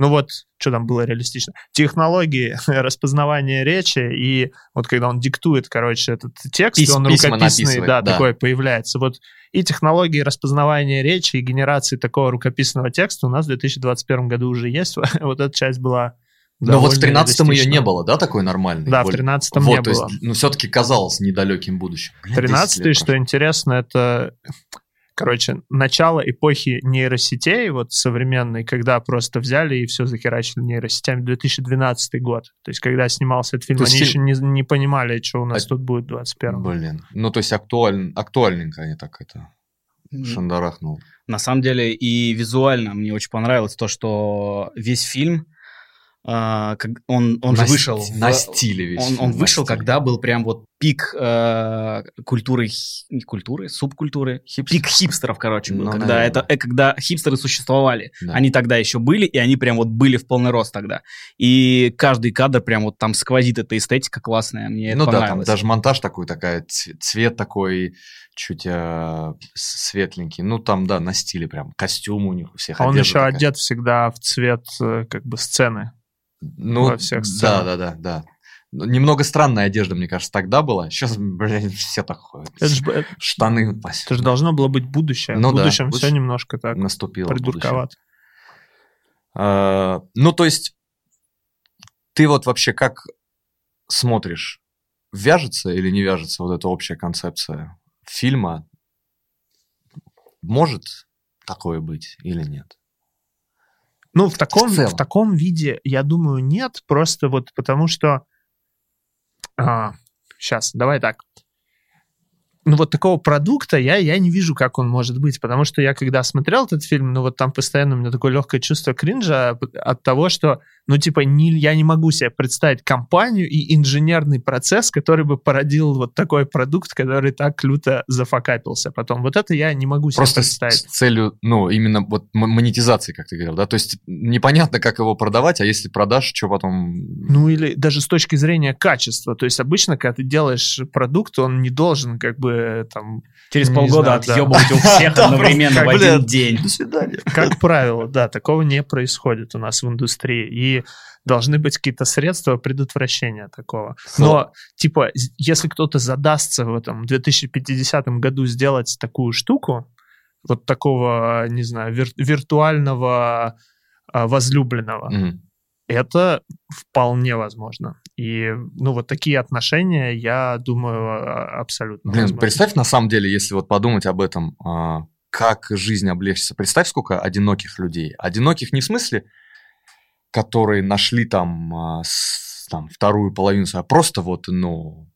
Ну вот, что там было реалистично? Технологии распознавания речи, и вот когда он диктует, короче, этот текст, Пис- он рукописный, да, да. такой появляется. Вот и технологии распознавания речи, и генерации такого рукописного текста у нас в 2021 году уже есть. Вот эта часть была Но вот в довольно 13-м ее не было, да, такой нормальный? Да, в Более- 13-м вот, не то есть, было. ну, все-таки казалось недалеким будущим. Блин, 10 13 лет что прошло. интересно, это, короче, начало эпохи нейросетей, вот современной, когда просто взяли и все захерачили нейросетями, 2012 год. То есть, когда снимался этот фильм, То есть они фильм- еще не, не понимали, что у нас А- тут будет в 21 Блин, ну, то есть, актуаль... актуальненько они так это шандарахнул. На самом деле и визуально мне очень понравилось то, что весь фильм, как- он, он же На вышел... ст- в- На стиле весь. Он, он на вышел, стиле. когда был прям вот пик э, культуры, не культуры, субкультуры, пик хипстеров, короче, был, Ну, когда, наверное. это, э, когда хипстеры существовали. Да. Они тогда еще были, и они прям вот были в полный рост тогда. И каждый кадр прям вот там сквозит эта эстетика классная, мне Ну это да, там даже монтаж такой, такая, цвет такой чуть э, светленький. Ну, там, да, на стиле прям. Костюм у них у всех. А он еще такая. одет всегда в цвет э, как бы сцены. Ну, во всех да, сценах. да, да, да. Ну, Немного странная одежда, мне кажется, тогда была. Сейчас, блин, все так ходят. Это же это Штаны ж должно было быть будущее. Ну в да, будущем все будущее. немножко так наступило. придурковато. А, Ну, то есть, ты вот вообще как смотришь? Вяжется или не вяжется вот эта общая концепция фильма? Может такое быть или нет? Ну, в таком, В в, таком виде, я думаю, нет, просто вот потому что... сейчас, давай так. Ну, вот такого продукта я, я не вижу, как он может быть, потому что я, когда смотрел этот фильм, ну, вот там постоянно у меня такое легкое чувство кринжа от того, что, ну, типа, не, я не могу себе представить компанию и инженерный процесс, который бы породил вот такой продукт, который так люто зафакапился потом. Вот это я не могу себе Просто представить. с целью, ну, именно вот монетизации, как ты говорил, да? То есть непонятно, как его продавать, а если продашь, что потом... Ну или даже с точки зрения качества. То есть обычно, когда ты делаешь продукт, он не должен как бы там... Через полгода да. отъебывать у всех одновременно просто в один день. До свидания. Как правило, да, такого не происходит у нас в индустрии. И должны быть какие-то средства предотвращения такого. Но, типа, если кто-то задастся в этом 2050 году сделать такую штуку, вот такого, не знаю, вир- виртуального а, возлюбленного, Мгм. это вполне возможно. И, ну, вот такие отношения, я думаю, а- абсолютно Блин, возможны. представь на самом деле, если вот подумать об этом, а, как жизнь облегчится. Представь, сколько одиноких людей. Одиноких не в смысле, которые нашли там, а, там вторую половину, а просто вот, ну,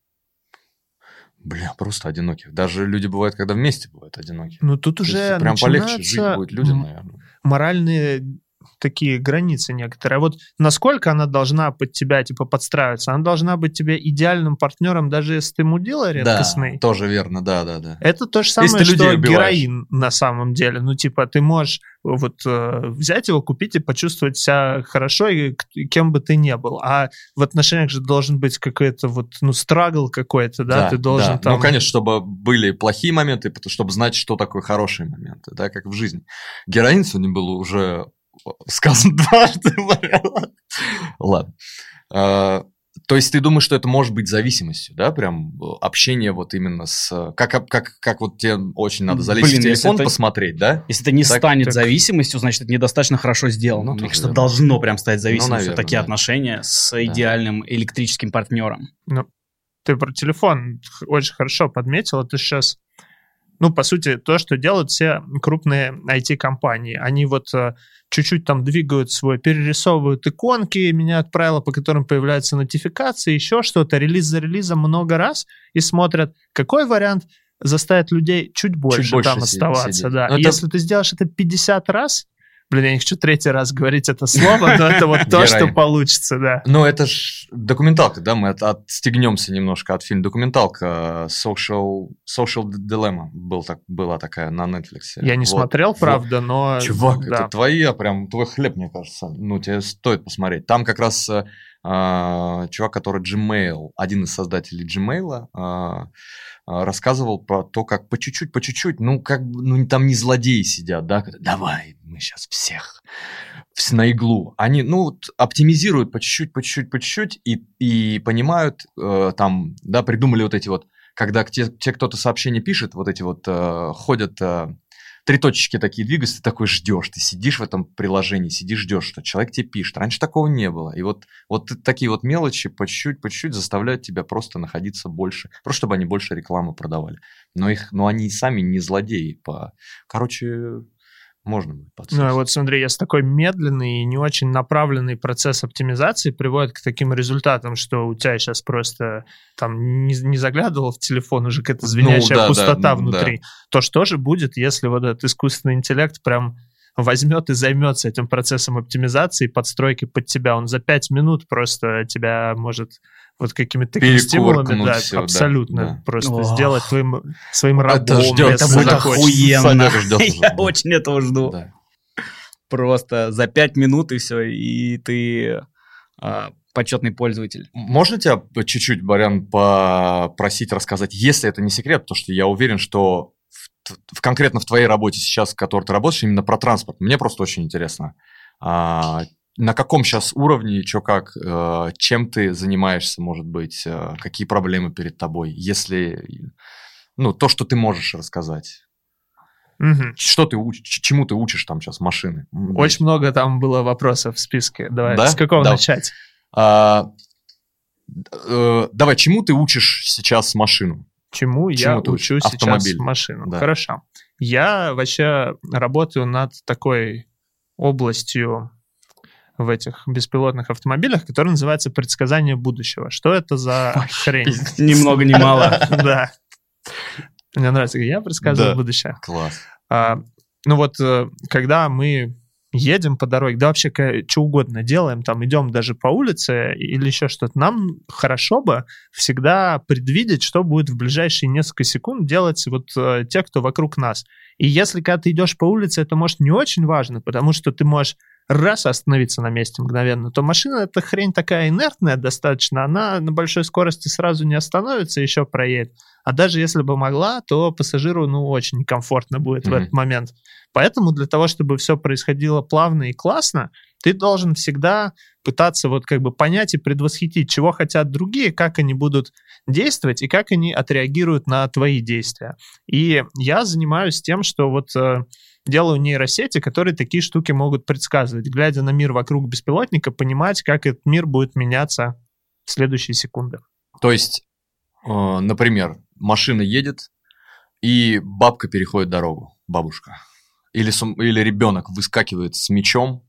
бля, просто одиноких. Даже люди бывают, когда вместе бывают одинокие. Ну, тут уже прям полегче жить будет людям, наверное. моральные такие границы некоторые. А вот насколько она должна под тебя, типа, подстраиваться? Она должна быть тебе идеальным партнером, даже если ты мудила редкостный? Да, тоже верно, да, да, да. Это то же самое, что убиваешь. героин на самом деле. Ну, типа, ты можешь вот э, взять его, купить и почувствовать себя хорошо, и и кем бы ты ни был. А в отношениях же должен быть какой-то вот, ну, страгл какой-то, да? ты должен да. там... Ну, конечно, чтобы были плохие моменты, чтобы знать, что такое хорошие моменты, да, как в жизни. Героин сегодня был уже сказан дважды. Ладно. А, То есть ты думаешь, что это может быть зависимостью, да, прям э, общение вот именно с... Как, как, как вот тебе очень надо залезть Блин, в телефон, это- посмотреть, да? Если это не Так- станет так- зависимостью, значит, это недостаточно хорошо сделано. Ну, кажется, верно. должно прям стать зависимостью наверное, такие да. отношения с идеальным электрическим партнером. Ну, ты про телефон очень хорошо подметил. Это сейчас, ну, по сути, то, что делают все крупные IT-компании. Они вот э, чуть-чуть там двигают свой, перерисовывают иконки, меняют правила, по которым появляются нотификации, еще что-то, релиз за релизом много раз, и смотрят, какой вариант заставит людей чуть больше, больше там оставаться. сидеть. Да. Это- Если ты сделаешь это 50 раз, блин, я не хочу третий раз говорить это слово, но это вот то, что получится, да. Ну, это ж документалка, да, мы от- отстегнемся немножко от фильма. Документалка Social, Social Dilemma был так, была такая на Netflix. Я не смотрел, правда, но... Чувак, это твоя, прям твой хлеб, мне кажется. Ну, тебе стоит посмотреть. Там как раз э, чувак, который Gmail, один из создателей Gmail, а, а, рассказывал про то, как по чуть-чуть, по чуть-чуть, ну, как ну, там не злодеи сидят, да, давай, мы сейчас всех вс- на иглу. Они, ну, вот, оптимизируют по чуть-чуть, по чуть-чуть, по чуть-чуть и, и понимают, э, там, да, придумали вот эти вот, когда те, те кто-то сообщение пишет, вот эти вот э, ходят э, три точечки такие двигаются, ты такой ждешь, ты сидишь в этом приложении, сидишь, ждешь, что человек тебе пишет. Раньше такого не было. И вот, вот такие вот мелочи по чуть-чуть, по чуть-чуть заставляют тебя просто находиться больше, просто чтобы они больше рекламы продавали. Но их, но они сами не злодеи. По... Короче, можно будет Ну, а вот смотри, если такой медленный и не очень направленный процесс оптимизации приводит к таким результатам, что у тебя сейчас просто там не, не заглядывал в телефон, уже какая-то звенящая Ну, да, пустота да, внутри, то что же будет, если вот этот искусственный интеллект прям возьмет и займется этим процессом оптимизации, подстройки под тебя. Он за пять минут просто тебя может вот какими-то такими стимулами, да, да, абсолютно да. просто Ох. сделать твоим, своим рабом. Это если Это будет охуенно. Я очень этого жду. Да. Просто за пять минут и все, и ты а, почетный пользователь. Можно тебя чуть-чуть, Барян, попросить рассказать, если это не секрет, потому что я уверен, что в- конкретно в твоей работе сейчас, в которой ты работаешь, именно про транспорт, мне просто очень интересно. А, на каком сейчас уровне, что как, э, чем ты занимаешься, может быть, э, какие проблемы перед тобой, если, ну, то, что ты можешь рассказать. Мгм. Что ты уч- чему ты учишь там сейчас машины? Очень много там было вопросов в списке. Давай, Да? с какого Да. начать? А, э, давай, чему ты учишь сейчас машину? Чему, я Чему учишь? учу сейчас Автомобиль. машину? Да. Хорошо. Я вообще работаю над такой областью в этих беспилотных автомобилях, которая называется предсказание будущего. Что это за хрень? Ни много ни мало. Да. Мне нравится, я предсказываю будущее. Класс. А, ну вот, э, когда мы едем по дороге, да вообще что угодно делаем, там идем даже по улице или еще что-то, нам хорошо бы всегда предвидеть, что будет в ближайшие несколько секунд делать вот э, те, кто вокруг нас. И если когда ты идешь по улице, это может не очень важно, потому что ты можешь раз остановиться на месте мгновенно, то машина эта хрень такая инертная достаточно, она на большой скорости сразу не остановится, еще проедет. А даже если бы могла, то пассажиру, ну, очень некомфортно будет в Мгм. этот момент. Поэтому для того, чтобы все происходило плавно и классно, ты должен всегда пытаться вот как бы понять и предвосхитить, чего хотят другие, как они будут действовать и как они отреагируют на твои действия. И я занимаюсь тем, что вот э, делаю нейросети, которые такие штуки могут предсказывать, глядя на мир вокруг беспилотника, понимать, как этот мир будет меняться в следующие секунды. То есть, э, например, машина едет, и бабка переходит дорогу, бабушка. Или, или ребенок выскакивает с мечом,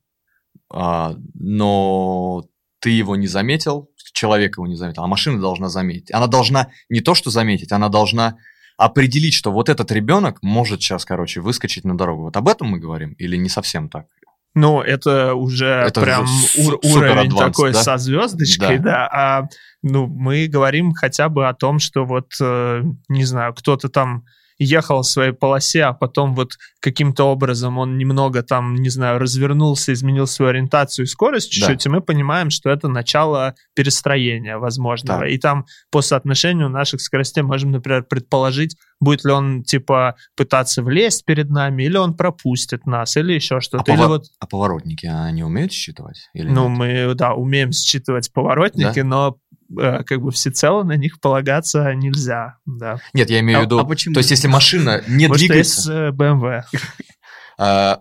но ты его не заметил, человек его не заметил, а машина должна заметить. Она должна не то что заметить, она должна определить, что вот этот ребенок может сейчас, короче, выскочить на дорогу. Вот об этом мы говорим или не совсем так? Ну, это уже Это прям ур- уровень advanced, такой да? со звездочкой, да. А ну, мы говорим хотя бы о том, что вот, э, не знаю, кто-то там ехал в своей полосе, а потом вот каким-то образом он немного там, не знаю, развернулся, изменил свою ориентацию и скорость Да. чуть-чуть, и мы понимаем, что это начало перестроения возможного. Да. И там по соотношению наших скоростей можем, например, предположить, будет ли он, типа, пытаться влезть перед нами, или он пропустит нас, или еще что-то. или повор- вот А поворотники, они умеют считывать? Или ну, нет? мы, да, умеем считывать поворотники, но э, как бы всецело на них полагаться нельзя, да. Нет, я имею А- в виду... а почему? То есть, если машина не что двигается... есть э, BMW. а,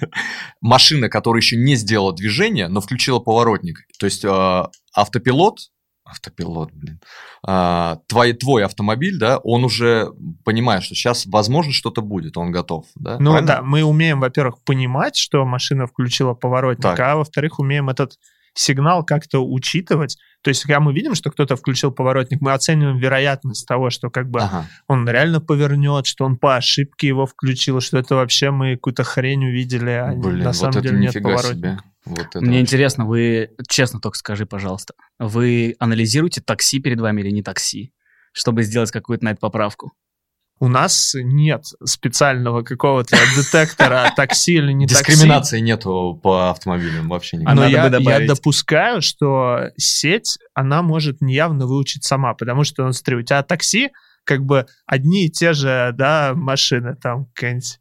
машина, которая еще не сделала движение, но включила поворотник. То есть а, автопилот, автопилот, блин, а, твой, твой автомобиль, да, он уже понимает, что сейчас, возможно, что-то будет, он готов, да? Ну Правильно? да, мы умеем, во-первых, понимать, что машина включила поворотник, Так. а во-вторых, умеем этот сигнал как-то учитывать. То есть, когда мы видим, что кто-то включил поворотник, мы оцениваем вероятность того, что как бы Ага. он реально повернет, что он по ошибке его включил, что это вообще мы какую-то хрень увидели, а Блин, на вот самом это деле нет поворотника. себе. Вот это Мне вообще. интересно, вы честно только скажи, пожалуйста, вы анализируете такси перед вами или не такси, чтобы сделать какую-то на это поправку? У нас нет специального какого-то детектора такси или не такси. Дискриминации нету по автомобилям вообще никакой. Но я, я допускаю, что сеть, она может неявно выучить сама, потому что, ну, смотри, у тебя такси, как бы одни и те же, да, машины, там, какая-нибудь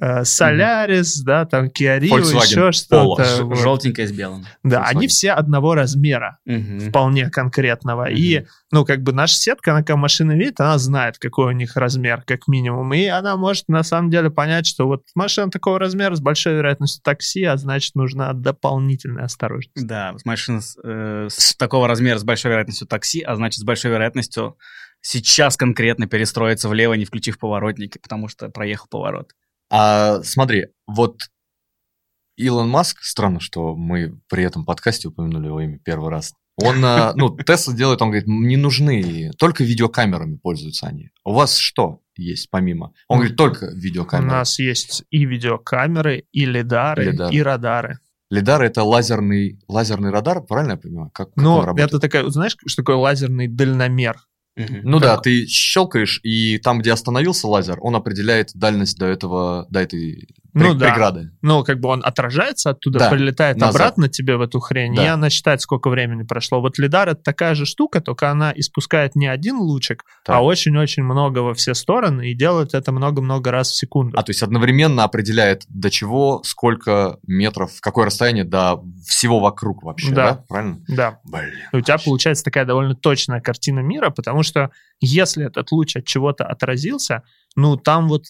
э, Солярис, да, там, Volkswagen еще что-то. Вот. Желтенькое с белым. Да, Volkswagen. они все одного размера, Мгм. вполне конкретного. И, ну, как бы наша сетка, она когда машина видит, она знает, какой у них размер, как минимум. И она может на самом деле понять, что вот машина такого размера с большой вероятностью такси, а значит, нужна дополнительная осторожность. Да, машина с, э, с такого размера с большой вероятностью такси, а значит, с большой вероятностью сейчас конкретно перестроиться влево, не включив поворотники, потому что проехал поворот. А смотри, вот Илон Маск, странно, что мы при этом подкасте упомянули его имя первый раз. Он, а, ну, Тесла делает, он говорит, не нужны, только видеокамерами пользуются они. У вас что есть помимо? Он говорит, только У видеокамеры. нас есть и видеокамеры, и лидары, Лидары. и радары. Лидар это лазерный, лазерный радар, правильно я понимаю? Как, как Ну, это такая, знаешь, что такое лазерный дальномер? Ну да, как- ты щелкаешь, и там, где остановился лазер, он определяет дальность до этого, до этой Ну да. преграды. Ну, как бы он отражается оттуда, Да, прилетает назад. обратно тебе в эту хрень, Да. и она считает, сколько времени прошло. Вот лидар это такая же штука, только она испускает не один лучик, Так. а очень-очень много во все стороны, и делает это много-много раз в секунду. А то есть одновременно определяет до чего, сколько метров, какое расстояние до всего вокруг вообще, да? Да. Правильно? Да. Блин. У тебя получается такая довольно точная картина мира, потому что если этот луч от чего-то отразился, ну, там вот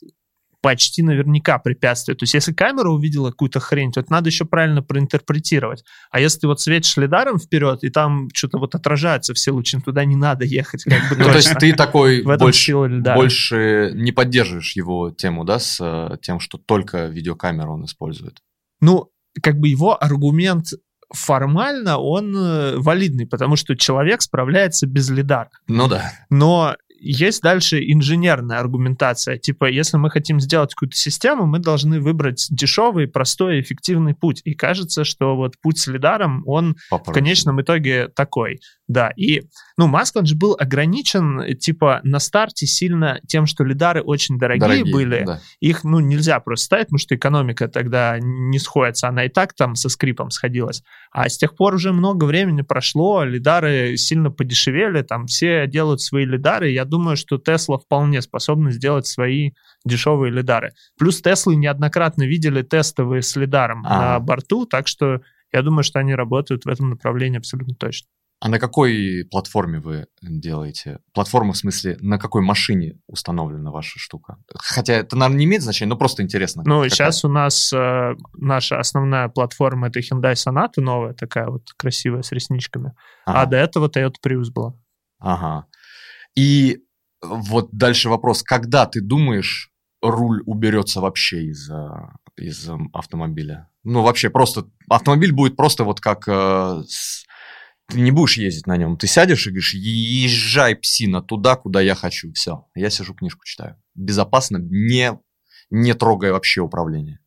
почти наверняка препятствие. То есть, если камера увидела какую-то хрень, то это надо еще правильно проинтерпретировать. А если ты вот светишь лидаром вперед, и там что-то вот отражаются все лучи, туда не надо ехать, как бы Ну, то есть ты такой больше, больше не поддерживаешь его тему, да, с э, тем, что только видеокамеру он использует. Ну, как бы его аргумент формально он э, валидный, потому что человек справляется без лидара. Ну да. Но есть дальше инженерная аргументация. Типа, если мы хотим сделать какую-то систему, мы должны выбрать дешевый, простой, эффективный путь. И кажется, что вот путь с лидаром, он в попроще. конечном итоге такой. Да, и, ну, Маск, он же был ограничен, э, типа, на старте сильно тем, что лидары очень дорогие, Дорогие, были. да. Их, ну, нельзя просто ставить, потому что экономика тогда не сходится. Она и так там со скрипом сходилась. А с тех пор уже много времени прошло, лидары сильно подешевели, там все делают свои лидары. Я думаю, что Тесла вполне способна сделать свои дешевые лидары. Плюс Теслы неоднократно видели тестовые с лидаром Ага. на борту, так что я думаю, что они работают в этом направлении абсолютно точно. А на какой платформе вы делаете? Платформа, в смысле, на какой машине установлена ваша штука? Хотя это, наверное, не имеет значения, но просто интересно. Ну, какая. сейчас у нас э, наша основная платформа это Hyundai Sonata новая, такая вот красивая с ресничками. Ага. А до этого Toyota Prius была. Ага. И вот дальше вопрос. Когда ты думаешь, руль уберется вообще из, а, из автомобиля? Ну, вообще просто... Автомобиль будет просто вот как... э, с- Ты не будешь ездить на нем. Ты сядешь и говоришь, езжай, псина, туда, куда я хочу. Все. Я сижу, книжку читаю. Безопасно, не, не трогая вообще управление.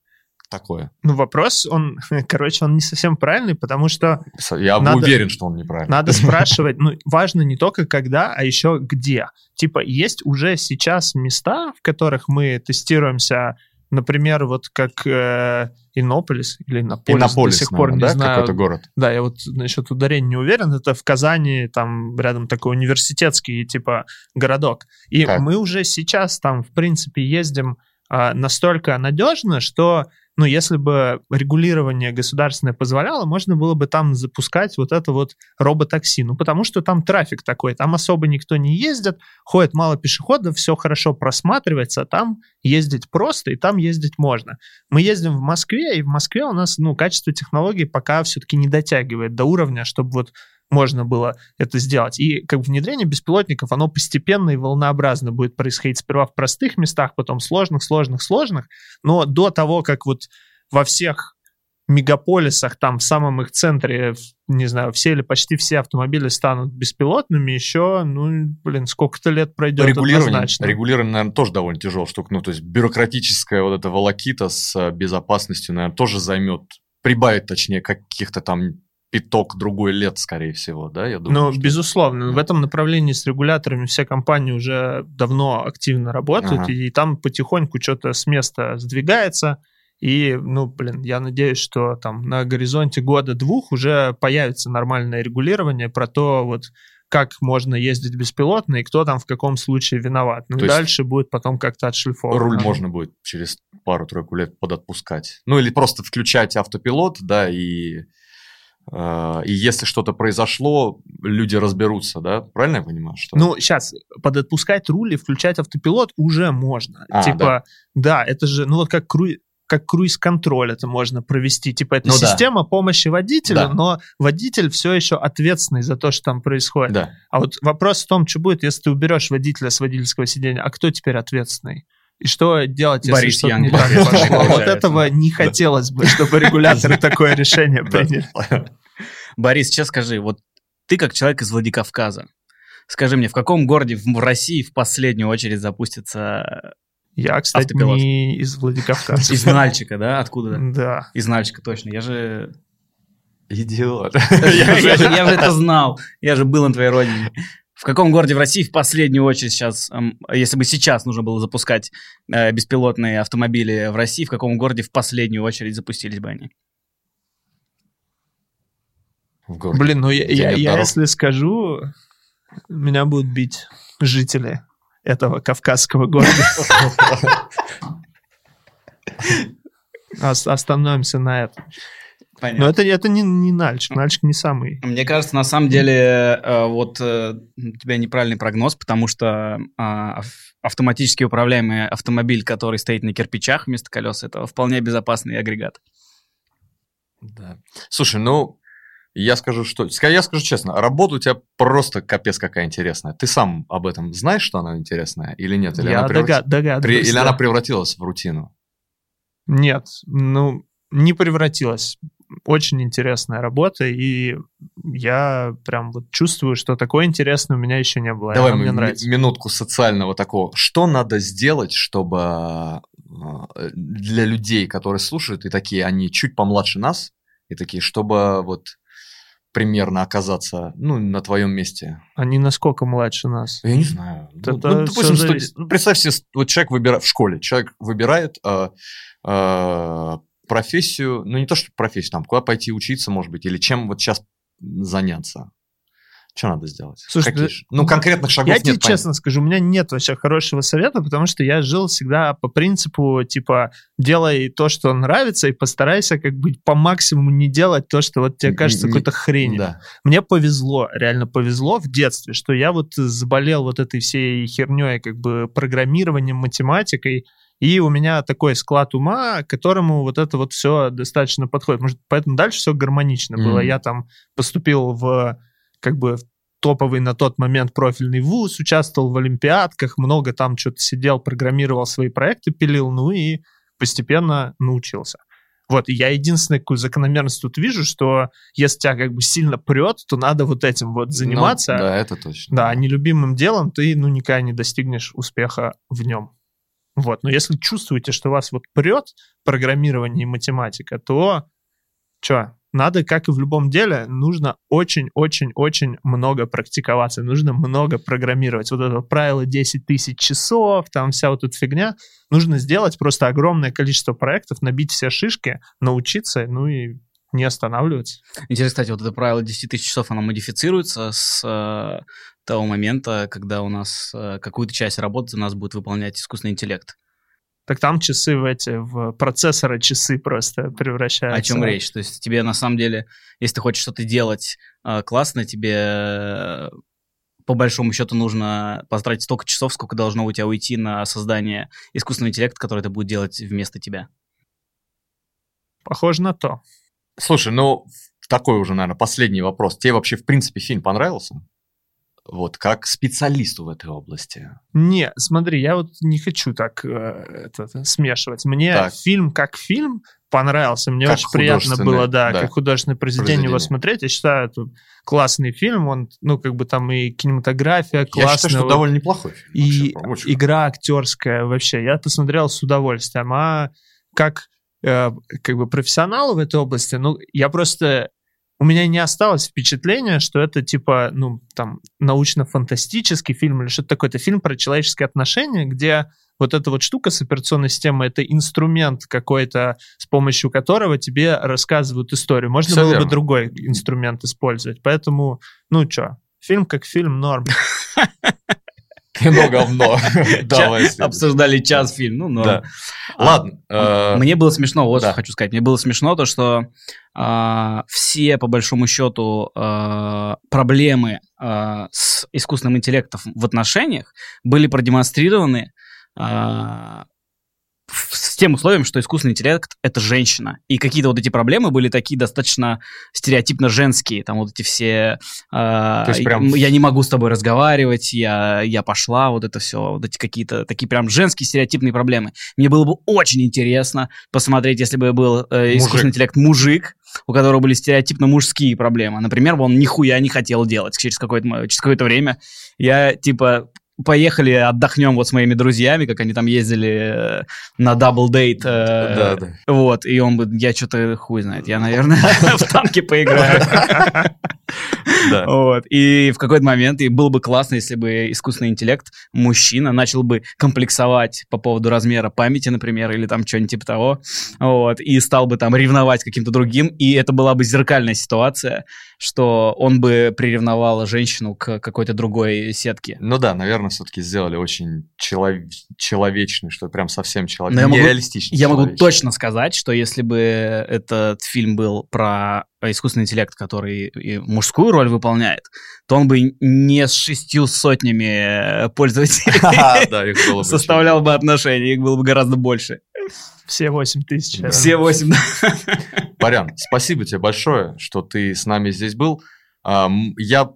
такое. Ну, вопрос, он, короче, он не совсем правильный, потому что Я Надо- уверен, что он неправильный. надо спрашивать, ну, важно не только когда, а еще где. Типа, есть уже сейчас места, в которых мы тестируемся, например, вот как э, Иннополис или Иннополис, Иннополис, до сих пор наверное, не да, знаю. какой-то город. Да, я вот насчет ударения не уверен. Это в Казани, там рядом такой университетский типа городок. И Так. мы уже сейчас там, в принципе, ездим а, настолько надежно, что, ну, если бы регулирование государственное позволяло, можно было бы там запускать вот это вот роботакси. Ну, потому что там трафик такой, там особо никто не ездит, ходит мало пешеходов, все хорошо просматривается, а там ездить просто, и там ездить можно. Мы ездим в Москве, и в Москве у нас, ну, качество технологий пока все-таки не дотягивает до уровня, чтобы вот можно было это сделать. И как бы внедрение беспилотников, оно постепенно и волнообразно будет происходить сперва в простых местах, потом сложных, сложных, сложных, но до того, как вот во всех мегаполисах, там в самом их центре, не знаю, все или почти все автомобили станут беспилотными, еще, ну, блин, сколько-то лет пройдет Регулирование, однозначно. регулирование, наверное, тоже довольно тяжелая штука. Ну, то есть бюрократическая вот эта волокита с э, безопасностью, наверное, тоже займет, прибавит, точнее, каких-то там пяток другой лет, скорее всего, да, я думаю. Ну, что- безусловно, в этом направлении с регуляторами все компании уже давно активно работают, Ага. и там потихоньку что-то с места сдвигается. И, ну, блин, я надеюсь, что там на горизонте года-двух уже появится нормальное регулирование про то, вот как можно ездить беспилотно и кто там в каком случае виноват. Ну, То и дальше будет потом как-то отшлифовано. Руль можно будет через пару-тройку лет подотпускать. Ну, или просто включать автопилот, да, и, и если что-то произошло, люди разберутся, да? Правильно я понимаю? Что... Ну, сейчас, подотпускать руль и включать автопилот уже можно. А, типа, да. это же, ну вот как круиз как круиз-контроль это можно провести. Типа, это Ну да. система помощи водителю, Да. но водитель все еще ответственный за то, что там происходит. да. А вот вопрос в том, что будет, если ты уберешь водителя с водительского сидения, а кто теперь ответственный? И что делать, если Борис что-то Янг. не так пошло? Вот этого не хотелось бы, чтобы регуляторы такое решение приняли. Борис, сейчас скажи, вот ты как человек из Владикавказа, скажи мне, в каком городе в России в последнюю очередь запустится Я, кстати, Автопилот. не из Владикавказа. из Нальчика, да? Откуда? Да. Из Нальчика, точно. Я же... Идиот. Я же это знал. Я же был на твоей родине. В каком городе в России в последнюю очередь сейчас, эм, если бы сейчас нужно было запускать э, беспилотные автомобили в России, в каком городе в последнюю очередь запустились бы они? В городе. Блин, ну я, я- я если скажу, меня будут бить жители этого кавказского города. Ос- Остановимся на этом. Понятно. Но это, это не, не Нальчик. Нальчик не самый. Мне кажется, на самом деле, э, вот э, у тебя неправильный прогноз, потому что а, ав- автоматически управляемый автомобиль, который стоит на кирпичах вместо колес, это вполне безопасный агрегат. Да. Слушай, ну, я скажу, что... Я скажу честно, работа у тебя просто капец какая интересная. Ты сам об этом знаешь, что она интересная или нет? Или, я она, преврат- дога- догадываюсь. При- или да. она превратилась в рутину? Нет, ну, не превратилась. Очень интересная работа, и я прям вот чувствую, что такое интересное у меня еще не было. Давай мне нравится. минутку социального такого. Что надо сделать, чтобы э, для людей, которые слушают, и такие, они чуть помладше нас, и такие, чтобы вот примерно оказаться, ну, на твоем месте? Они насколько младше нас? Я не знаю. Это Ну, ну, допустим, зависит. ну, представь себе, вот человек выбирает в школе, человек выбирает э, э, профессию, ну не то, что профессию, там, куда пойти учиться, может быть, или чем вот сейчас заняться. Что надо сделать? Слушай, Какие ш- ну, конкретных шагов Я нет. тебе понятно. честно скажу, у меня нет вообще хорошего совета, потому что я жил всегда по принципу, типа, делай то, что нравится, и постарайся как бы по максимуму не делать то, что вот тебе кажется не- какой-то хренью. Да. Мне повезло, реально повезло в детстве, что я вот заболел вот этой всей херней, как бы программированием, математикой, и у меня такой склад ума, к которому вот это вот все достаточно подходит. Может, поэтому дальше все гармонично было. Мгм. Я там поступил в как бы в топовый на тот момент профильный вуз, участвовал в олимпиадках, много там что-то сидел, программировал свои проекты, пилил, ну и постепенно научился. Вот, и я единственную какую закономерность тут вижу, что если тебя как бы сильно прет, то надо вот этим вот заниматься. Ну, да, это точно. Да, нелюбимым делом ты, ну, никогда не достигнешь успеха в нем. Вот. Но если чувствуете, что вас вот прет программирование и математика, то что, надо, как и в любом деле, нужно очень-очень-очень много практиковаться, нужно много программировать. Вот это правило 10 тысяч часов, там вся вот эта фигня. Нужно сделать просто огромное количество проектов, набить все шишки, научиться, ну и не останавливаться. Интересно, кстати, вот это правило 10 тысяч часов, оно модифицируется с э, того момента, когда у нас э, какую-то часть работы за нас будет выполнять искусственный интеллект. Так там часы в эти, в процессоры часы просто превращаются. О чем речь? То есть тебе на самом деле, если ты хочешь что-то делать э, классно, тебе э, по большому счету нужно потратить столько часов, сколько должно у тебя уйти на создание искусственного интеллекта, который это будет делать вместо тебя. Похоже на то. Слушай, ну, такой уже, наверное, последний вопрос. Тебе вообще, в принципе, фильм понравился? Вот, как специалисту в этой области. Не, смотри, я вот не хочу так э, это, смешивать. Мне Так. фильм как фильм понравился. Мне Как очень приятно было, да, да, как художественное произведение, его произведение. смотреть. Я считаю, это классный фильм. Он, ну, как бы там и кинематография Я классная. считаю, что вот. довольно неплохой фильм. И вообще, игра актерская вообще. Я посмотрел с удовольствием. А как э, как бы профессионал в этой области, ну, я просто... У меня не осталось впечатления, что это типа, ну, там, научно-фантастический фильм или что-то такое. Это фильм про человеческие отношения, где вот эта вот штука с операционной системой, это инструмент какой-то, с помощью которого тебе рассказывают историю. Можно Всё было верно. бы другой инструмент использовать. Поэтому, ну, что, фильм как фильм, норм. Кино говно. Обсуждали час фильм, ну, норм. Да. А, Ладно. э, Мне было смешно, вот что хочу сказать. Мне было смешно то, что а, все, по большому счету, а, проблемы с искусственным интеллектом в отношениях были продемонстрированы с тем условием, что искусственный интеллект — это женщина. И какие-то вот эти проблемы были такие достаточно стереотипно женские. Там вот эти все... То есть прям- Я не могу с тобой разговаривать, я, я пошла, вот это все. Вот эти какие-то такие прям женские стереотипные проблемы. Мне было бы очень интересно посмотреть, если бы был э, искусственный Мужик. интеллект мужик, у которого были стереотипно мужские проблемы. Например, он нихуя не хотел делать через какое-то, через какое-то время. Я, типа, поехали, отдохнем вот с моими друзьями, как они там ездили э, на double date. э, Да, да. Вот, и он бы, я что-то хуй знает, я, наверное, в танке поиграю. Да. Вот. И в какой-то момент, и было бы классно, если бы искусственный интеллект, мужчина, начал бы комплексовать по поводу размера памяти, например, или там что-нибудь типа того, вот, и стал бы там ревновать каким-то другим, и это была бы зеркальная ситуация, что он бы приревновал женщину к какой-то другой сетке. Ну да, наверное, все-таки сделали очень челов- человечный, что прям совсем человечный. я могу- Нереалистичный. Я могу точно сказать, что если бы этот фильм был про искусственный интеллект, который и мужскую роль выполняет, то он бы не с шестью сотнями э, пользователей составлял бы отношения, их было бы гораздо больше. Все 8 тысяч. Все восемь. Барян, спасибо тебе большое, что ты с нами здесь был. Я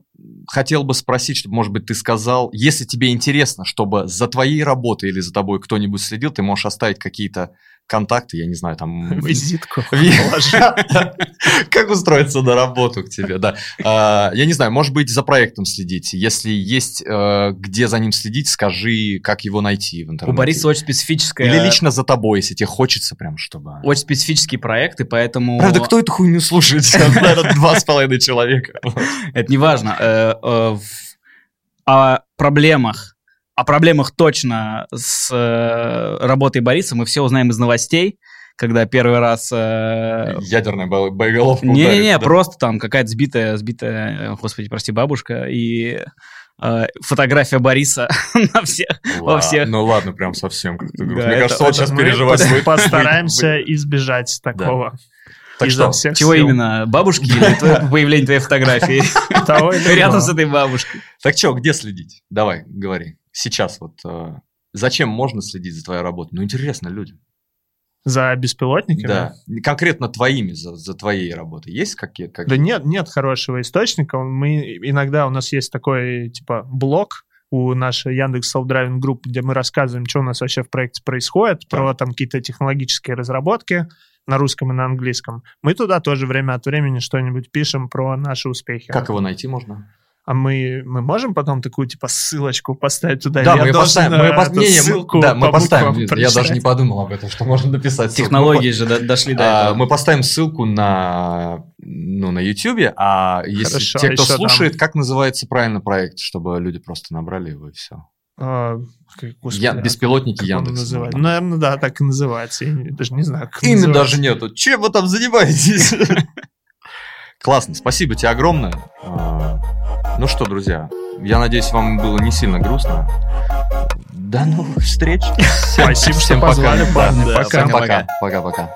хотел бы спросить, чтобы, может быть, ты сказал, если тебе интересно, чтобы за твоей работой или за тобой кто-нибудь следил, ты можешь оставить какие-то контакты, я не знаю, там... Визитку. Ви- Как устроиться на работу к тебе, да. А, Я не знаю, может быть, за проектом следить. Если есть э, где за ним следить, скажи, как его найти в У интернете. Бориса очень специфическая... Или лично за тобой, если тебе хочется прям, чтобы... Очень специфический проект, и поэтому... Правда, кто эту хуйню слушает? Наверное, два с половиной человека. Это не важно. Э, э, О проблемах, о проблемах точно с э, работой Бориса мы все узнаем из новостей, когда первый раз... э, Ядерная бо- боеголовка Не-не-не, да? просто там какая-то сбитая, сбитая, э, господи, прости, бабушка, и э, фотография Бориса на всех. во Ла- всех. Ну ладно, прям совсем как-то грустно. Да, Мне это- кажется, он это сейчас Мы переживать пос- будет. Постараемся избежать такого. Так Изо что, всех Чего сил. именно? Бабушки или твое появление твоей фотографии рядом с этой бабушкой? Так что, где следить? Давай, говори. Сейчас вот. э, Зачем можно следить за твоей работой? Ну, интересно людям. За беспилотниками? Да. Конкретно твоими, за, за твоей работой. Есть какие какие? Да нет, нет хорошего источника. Мы иногда у нас есть такой типа блог у нашей Яндекс Self Driving Group, где мы рассказываем, что у нас вообще в проекте происходит, про там какие-то технологические разработки на русском и на английском. Мы туда тоже время от времени что-нибудь пишем про наши успехи. Как его найти можно? А мы, мы можем потом такую, типа, ссылочку поставить туда? Да, я мы поставим. Мы э, пос- эту не, не, мы- ссылку да, мы по поставим. Я прочитать? даже не подумал об этом, что можно написать. ссылку. Технологии же до- дошли до А, этого. Мы поставим ссылку на, ну, на YouTube, а если Хорошо, те, кто еще там- слушает, как называется правильно проект, чтобы люди просто набрали его и все. А, господи, Я, а беспилотники как Яндекс. называется? Наверное, да, так и называется. Я даже не знаю, как Имя называется. даже нету. Чем вы там занимаетесь? Классно, спасибо тебе огромное. Ну что, друзья, я надеюсь, вам было не сильно грустно. До новых встреч. Спасибо, всем пока. позвали, Да, парни. да, Пока. всем пока. Пока. Пока-пока.